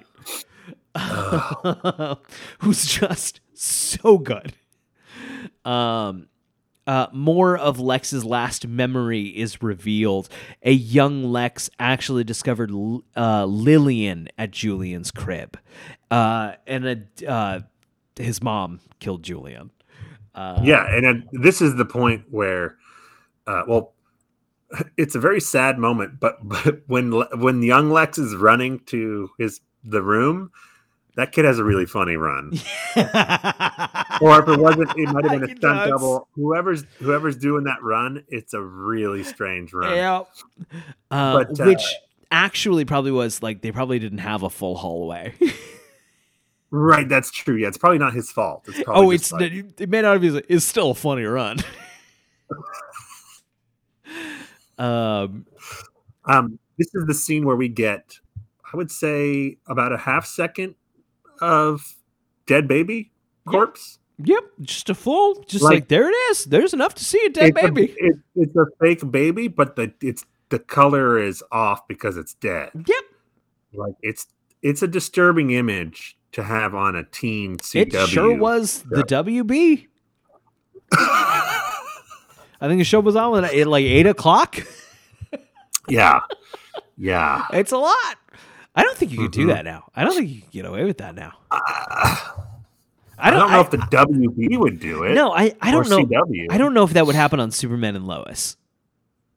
Who's just so good. Um uh, more of Lex's last memory is revealed. A young Lex actually discovered uh, Lillian at Julian's crib, uh, and a, uh, his mom killed Julian. Uh, yeah, and this is the point where, uh, well, it's a very sad moment. But, but when when young Lex is running to his the room, that kid has a really funny run. or if it wasn't, it might have been a stunt does. double. Whoever's whoever's doing that run, it's a really strange run. Yeah. Uh, But, uh, which actually probably was like they probably didn't have a full hallway. Right, that's true. Yeah, it's probably not his fault. It's oh, it's like- it may not be. It's still a funny run. um. Um, this is the scene where we get, I would say, about a half second of dead baby corpse. Yep. Just a full. Just like, Like- there it is. There's enough to see a dead it's a- baby. it- it's a fake baby, but the it's the color is off because it's dead. Yep. Like it's it's a disturbing image to have on a teen CW. It sure was the WB. I think the show was on at like eight o'clock. yeah, yeah. It's a lot. I don't think you could do Mhm. that now. I don't think you could get away with that now. Uh, I I don't, don't know if the WB would do it. No, I, I don't know. CW. I don't know if that would happen on Superman and Lois.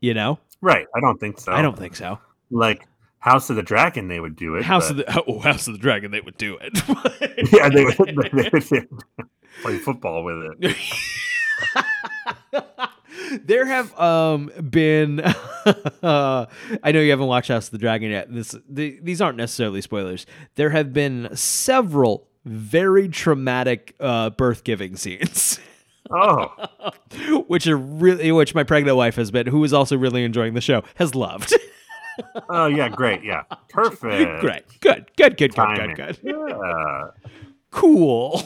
You know, Right, I don't think so. I don't think so. like House of the Dragon. They would do it. House but- of the oh, House of the Dragon, they would do it. yeah, they would, they would play football with it. there have um been uh, I know you haven't watched House of the Dragon yet. This the, these aren't necessarily spoilers. There have been several very traumatic uh birth giving scenes. Oh, which are really which my pregnant wife has been who is also really enjoying the show has loved. oh yeah, great, yeah, perfect, Great. Good. Good, good, good, timing. good, good. Yeah. Cool.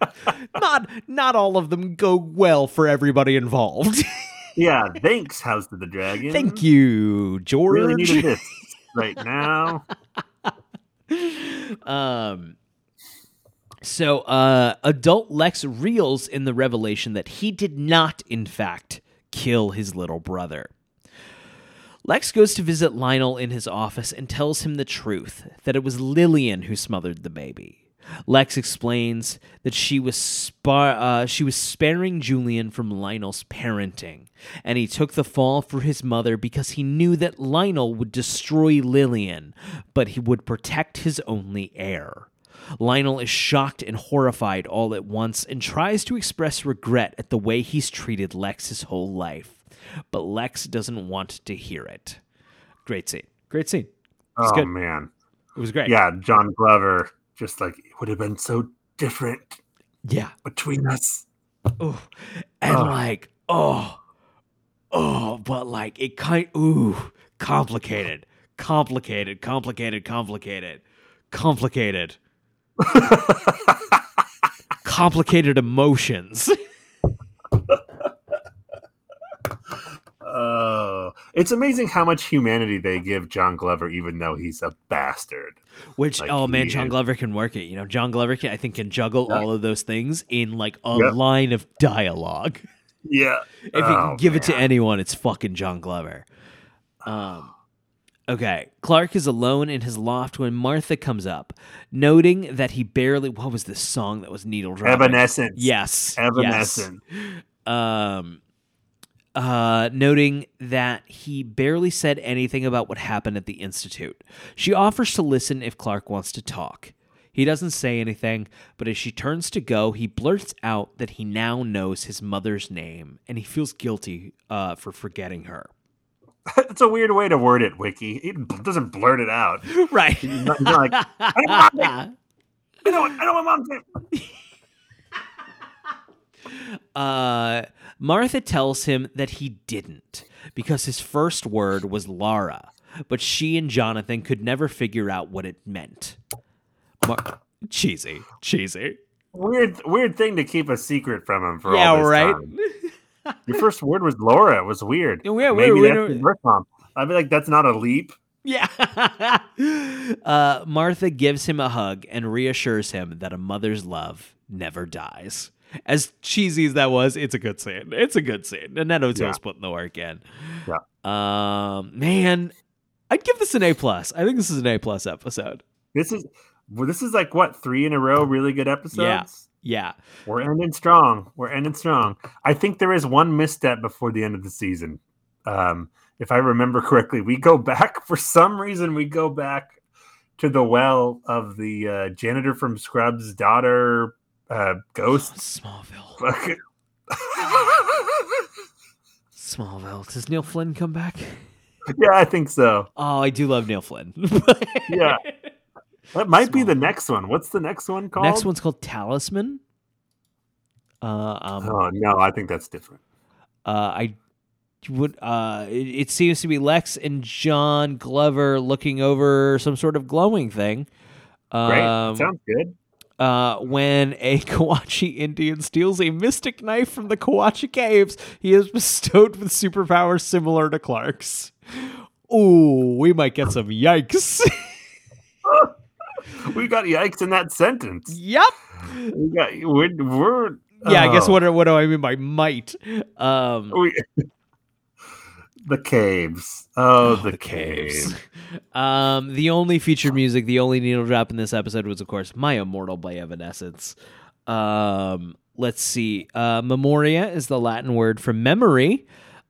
not not all of them go well for everybody involved. yeah, thanks, House of the Dragon. Thank you, George. Really needed this right now. um so uh adult Lex reels in the revelation that he did not in fact kill his little brother. Lex goes to visit Lionel in his office and tells him the truth that it was Lillian who smothered the baby. Lex explains that she was spar- uh, she was sparing Julian from Lionel's parenting, and he took the fall for his mother because he knew that Lionel would destroy Lillian, but he would protect his only heir. Lionel is shocked and horrified all at once and tries to express regret at the way he's treated Lex his whole life, but Lex doesn't want to hear it. Great scene. Great scene. Oh good. man, It was great. yeah, John Glover. Just like it would have been so different Yeah. between us. Ooh. And like, oh, oh, but like it kind ooh, complicated, complicated, complicated, complicated, complicated, complicated emotions. Oh, it's amazing how much humanity they give John Glover, even though he's a bastard. Which Like, oh man, John is- Glover can work it. You know, John Glover can I think can juggle Yeah. all of those things in like a Yeah. line of dialogue. Yeah. If you Oh, can give it to anyone, it's fucking John Glover. Um, okay, Clark is alone in his loft when Martha comes up, noting that he barely. What was this song that was needle dropping? Evanescence. Yes, yes. Evanescence. Um, uh, noting that he barely said anything about what happened at the institute. She offers to listen if Clark wants to talk. He doesn't say anything, but as she turns to go, he blurts out that he now knows his mother's name and he feels guilty uh, for forgetting her. It's a weird way to word it, Wiki. He doesn't blurt it out. Right. He's not, he's not like, I know, what mom. I know, what- I know what mom did. uh, Martha tells him that he didn't because his first word was Lara, but she and Jonathan could never figure out what it meant. Mar- cheesy, cheesy. Weird, weird thing to keep a secret from him for yeah, all this right. time. Your first word was Laura. It was weird. Yeah, we- Maybe that's. I'd be like, that's not a leap. Yeah. uh, Martha gives him a hug and reassures him that a mother's love never dies. As cheesy as that was, it's a good scene. It's a good scene. And Neto Yeah. was putting the work in. Yeah. Um, man, I'd give this an A plus. I think this is an A plus episode. This is well, this is like what three in a row, really good episodes. Yeah. We're ending strong. We're ending strong. I think there is one misstep before the end of the season. Um, if I remember correctly, we go back for some reason. We go back to the well of the uh, janitor from Scrubs' daughter, uh, Ghost. Smallville. Fucking- Smallville. Does Neil Flynn come back? yeah, I think so. Oh, I do love Neil Flynn. Yeah. That might be the next one. What's the next one called? Next one's called Talisman. Uh, um, Oh no, I think that's different. Uh, I would. Uh, it, it seems to be Lex and John Glover looking over some sort of glowing thing. Great. Um, Sounds good. Uh, when a Kawatche Indian steals a mystic knife from the Kawatche caves, he is bestowed with superpowers similar to Clark's. Ooh, we might get some yikes. We got yikes in that sentence. yep. We got we're, we're Yeah, I guess oh, what what do I mean by might? Um, we, the caves. Oh, the, caves. um, the only featured music, the only needle drop in this episode was, of course, "My Immortal" by Evanescence. Um, let's see. Uh, memoria is the Latin word for memory.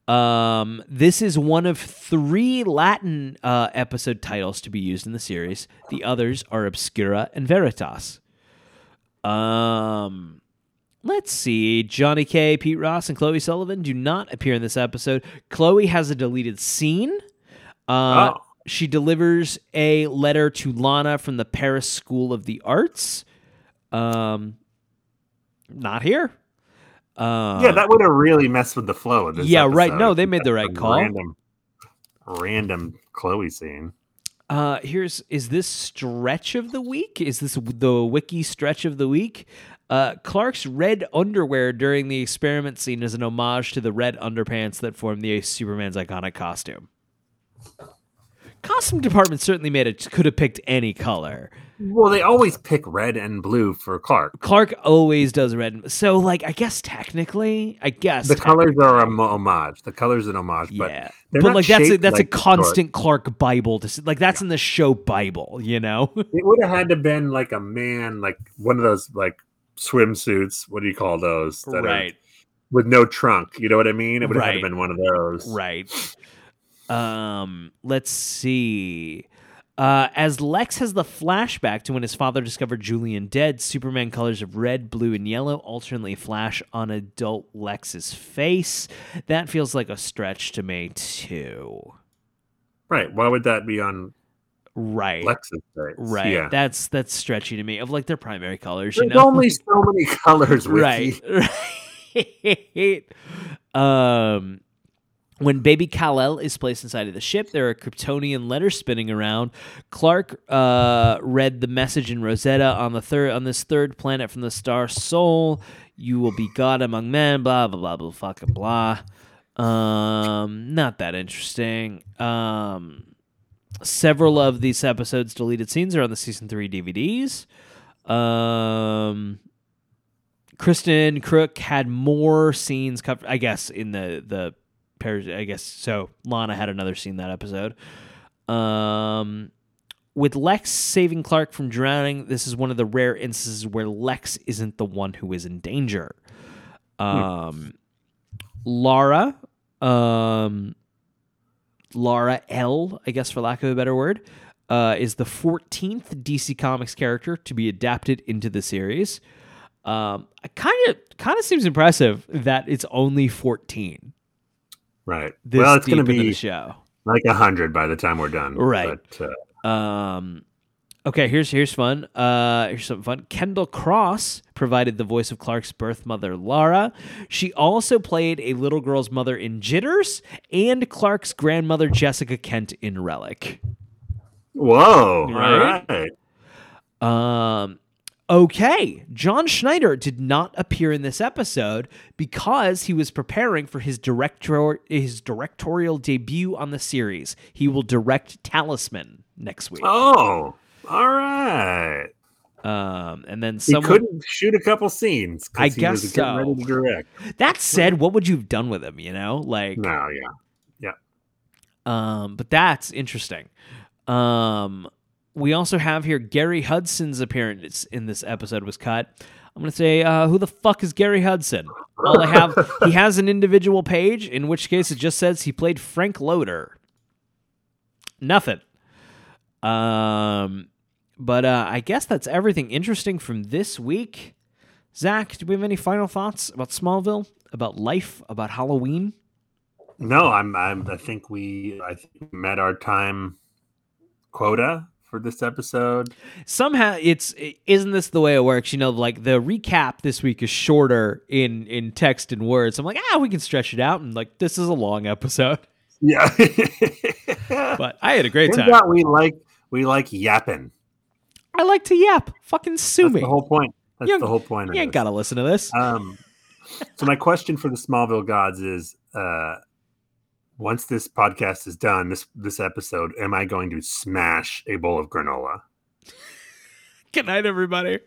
Um, this is one of three Latin uh, episode titles to be used in the series. The others are Obscura and Veritas. Um, let's see. Johnny K, Pete Ross, and Chloe Sullivan do not appear in this episode. Chloe has a deleted scene. Uh, Oh. She delivers a letter to Lana from the Paris School of the Arts. Um, not here. Uh, yeah, that would have really messed with the flow of this. Yeah, right. No, they made the right call. Random, random Chloe scene. Uh, here's is this stretch of the week? Is this the wiki stretch of the week? Uh, Clark's red underwear during the experiment scene is an homage to the red underpants that form the Superman's iconic costume. Costume department certainly made it. Could have picked any color. Well, they always pick red and blue for Clark. Clark always does red. So, like, I guess technically, I guess The colors are a homage. The colors an homage, but yeah, they're but like that's a, that's like a constant Clark Bible. To like that's in the show Bible, you know. It would have had to been like a man, like one of those like swimsuits. What do you call those? that are with no trunk. You know what I mean? It would have Right. to been one of those. Right. Um, let's see. Uh, as Lex has the flashback to when his father discovered Julian dead, Superman colors of red, blue, and yellow alternately flash on adult Lex's face. That feels like a stretch to me, too. Right. Why would that be on Right. Right. Yeah. That's that's stretchy to me. Of like their primary colors, you There's know. only so many colors. right. Right. um, when baby Kal-El is placed inside of the ship, there are Kryptonian letters spinning around. Clark uh, read the message in Rosetta on the third on this third planet from the star Sol. You will be God among men. Blah blah blah blah fucking blah. Um, not that interesting. Um, several of these episodes' deleted scenes are on the season three DVDs. Um, Kristin Kreuk had more scenes covered, I guess, in the the pairs. I guess so. Lana had another scene that episode. Um, with Lex saving Clark from drowning, this is one of the rare instances where Lex isn't the one who is in danger. Um, Laura, um, Laura L, I guess for lack of a better word, uh, is the 14th DC Comics character to be adapted into the series. Um, I kind of kind of seems impressive that it's only 14. Right. This well, it's going to into the be show. like a hundred by the time we're done. Right. But, uh, Um, okay, here's here's fun. Uh, here's something fun. Kendall Cross provided the voice of Clark's birth mother, Lara. She also played a little girl's mother in Jitters and Clark's grandmother, Jessica Kent, in Relic. whoa. Right? All right. Um, okay, John Schneider did not appear in this episode because he was preparing for his director his directorial debut on the series. He will direct Talisman next week. Oh. All right. Um, and then He couldn't shoot a couple scenes. I he guess so. ready to direct. That said, what would you have done with him? You know, like, No, yeah, yeah. um, but that's interesting. Um, we also have here Gary Hudson's appearance in this episode was cut. I'm gonna say, uh, who the fuck is Gary Hudson? All I have, he has an individual page, in which case it just says he played Frank Loader. Nothing. Um, but uh, I guess that's everything interesting from this week. Zach, do we have any final thoughts about Smallville, about life, about Halloween? No, I'm. I'm. I think we. I think we met our time quota for this episode. somehow it's isn't this the way it works you know like the recap this week is shorter in in text and words i'm like ah we can stretch it out and like this is a long episode Yeah. but i had a great Turns time out we like we like yapping. I like to yap fucking sue That's me the whole point. That's You- the whole point. You ain't gotta listen to this Um, so my question for the Smallville gods is: uh, Once this podcast is done, this this episode, am I going to smash a bowl of granola? good night everybody!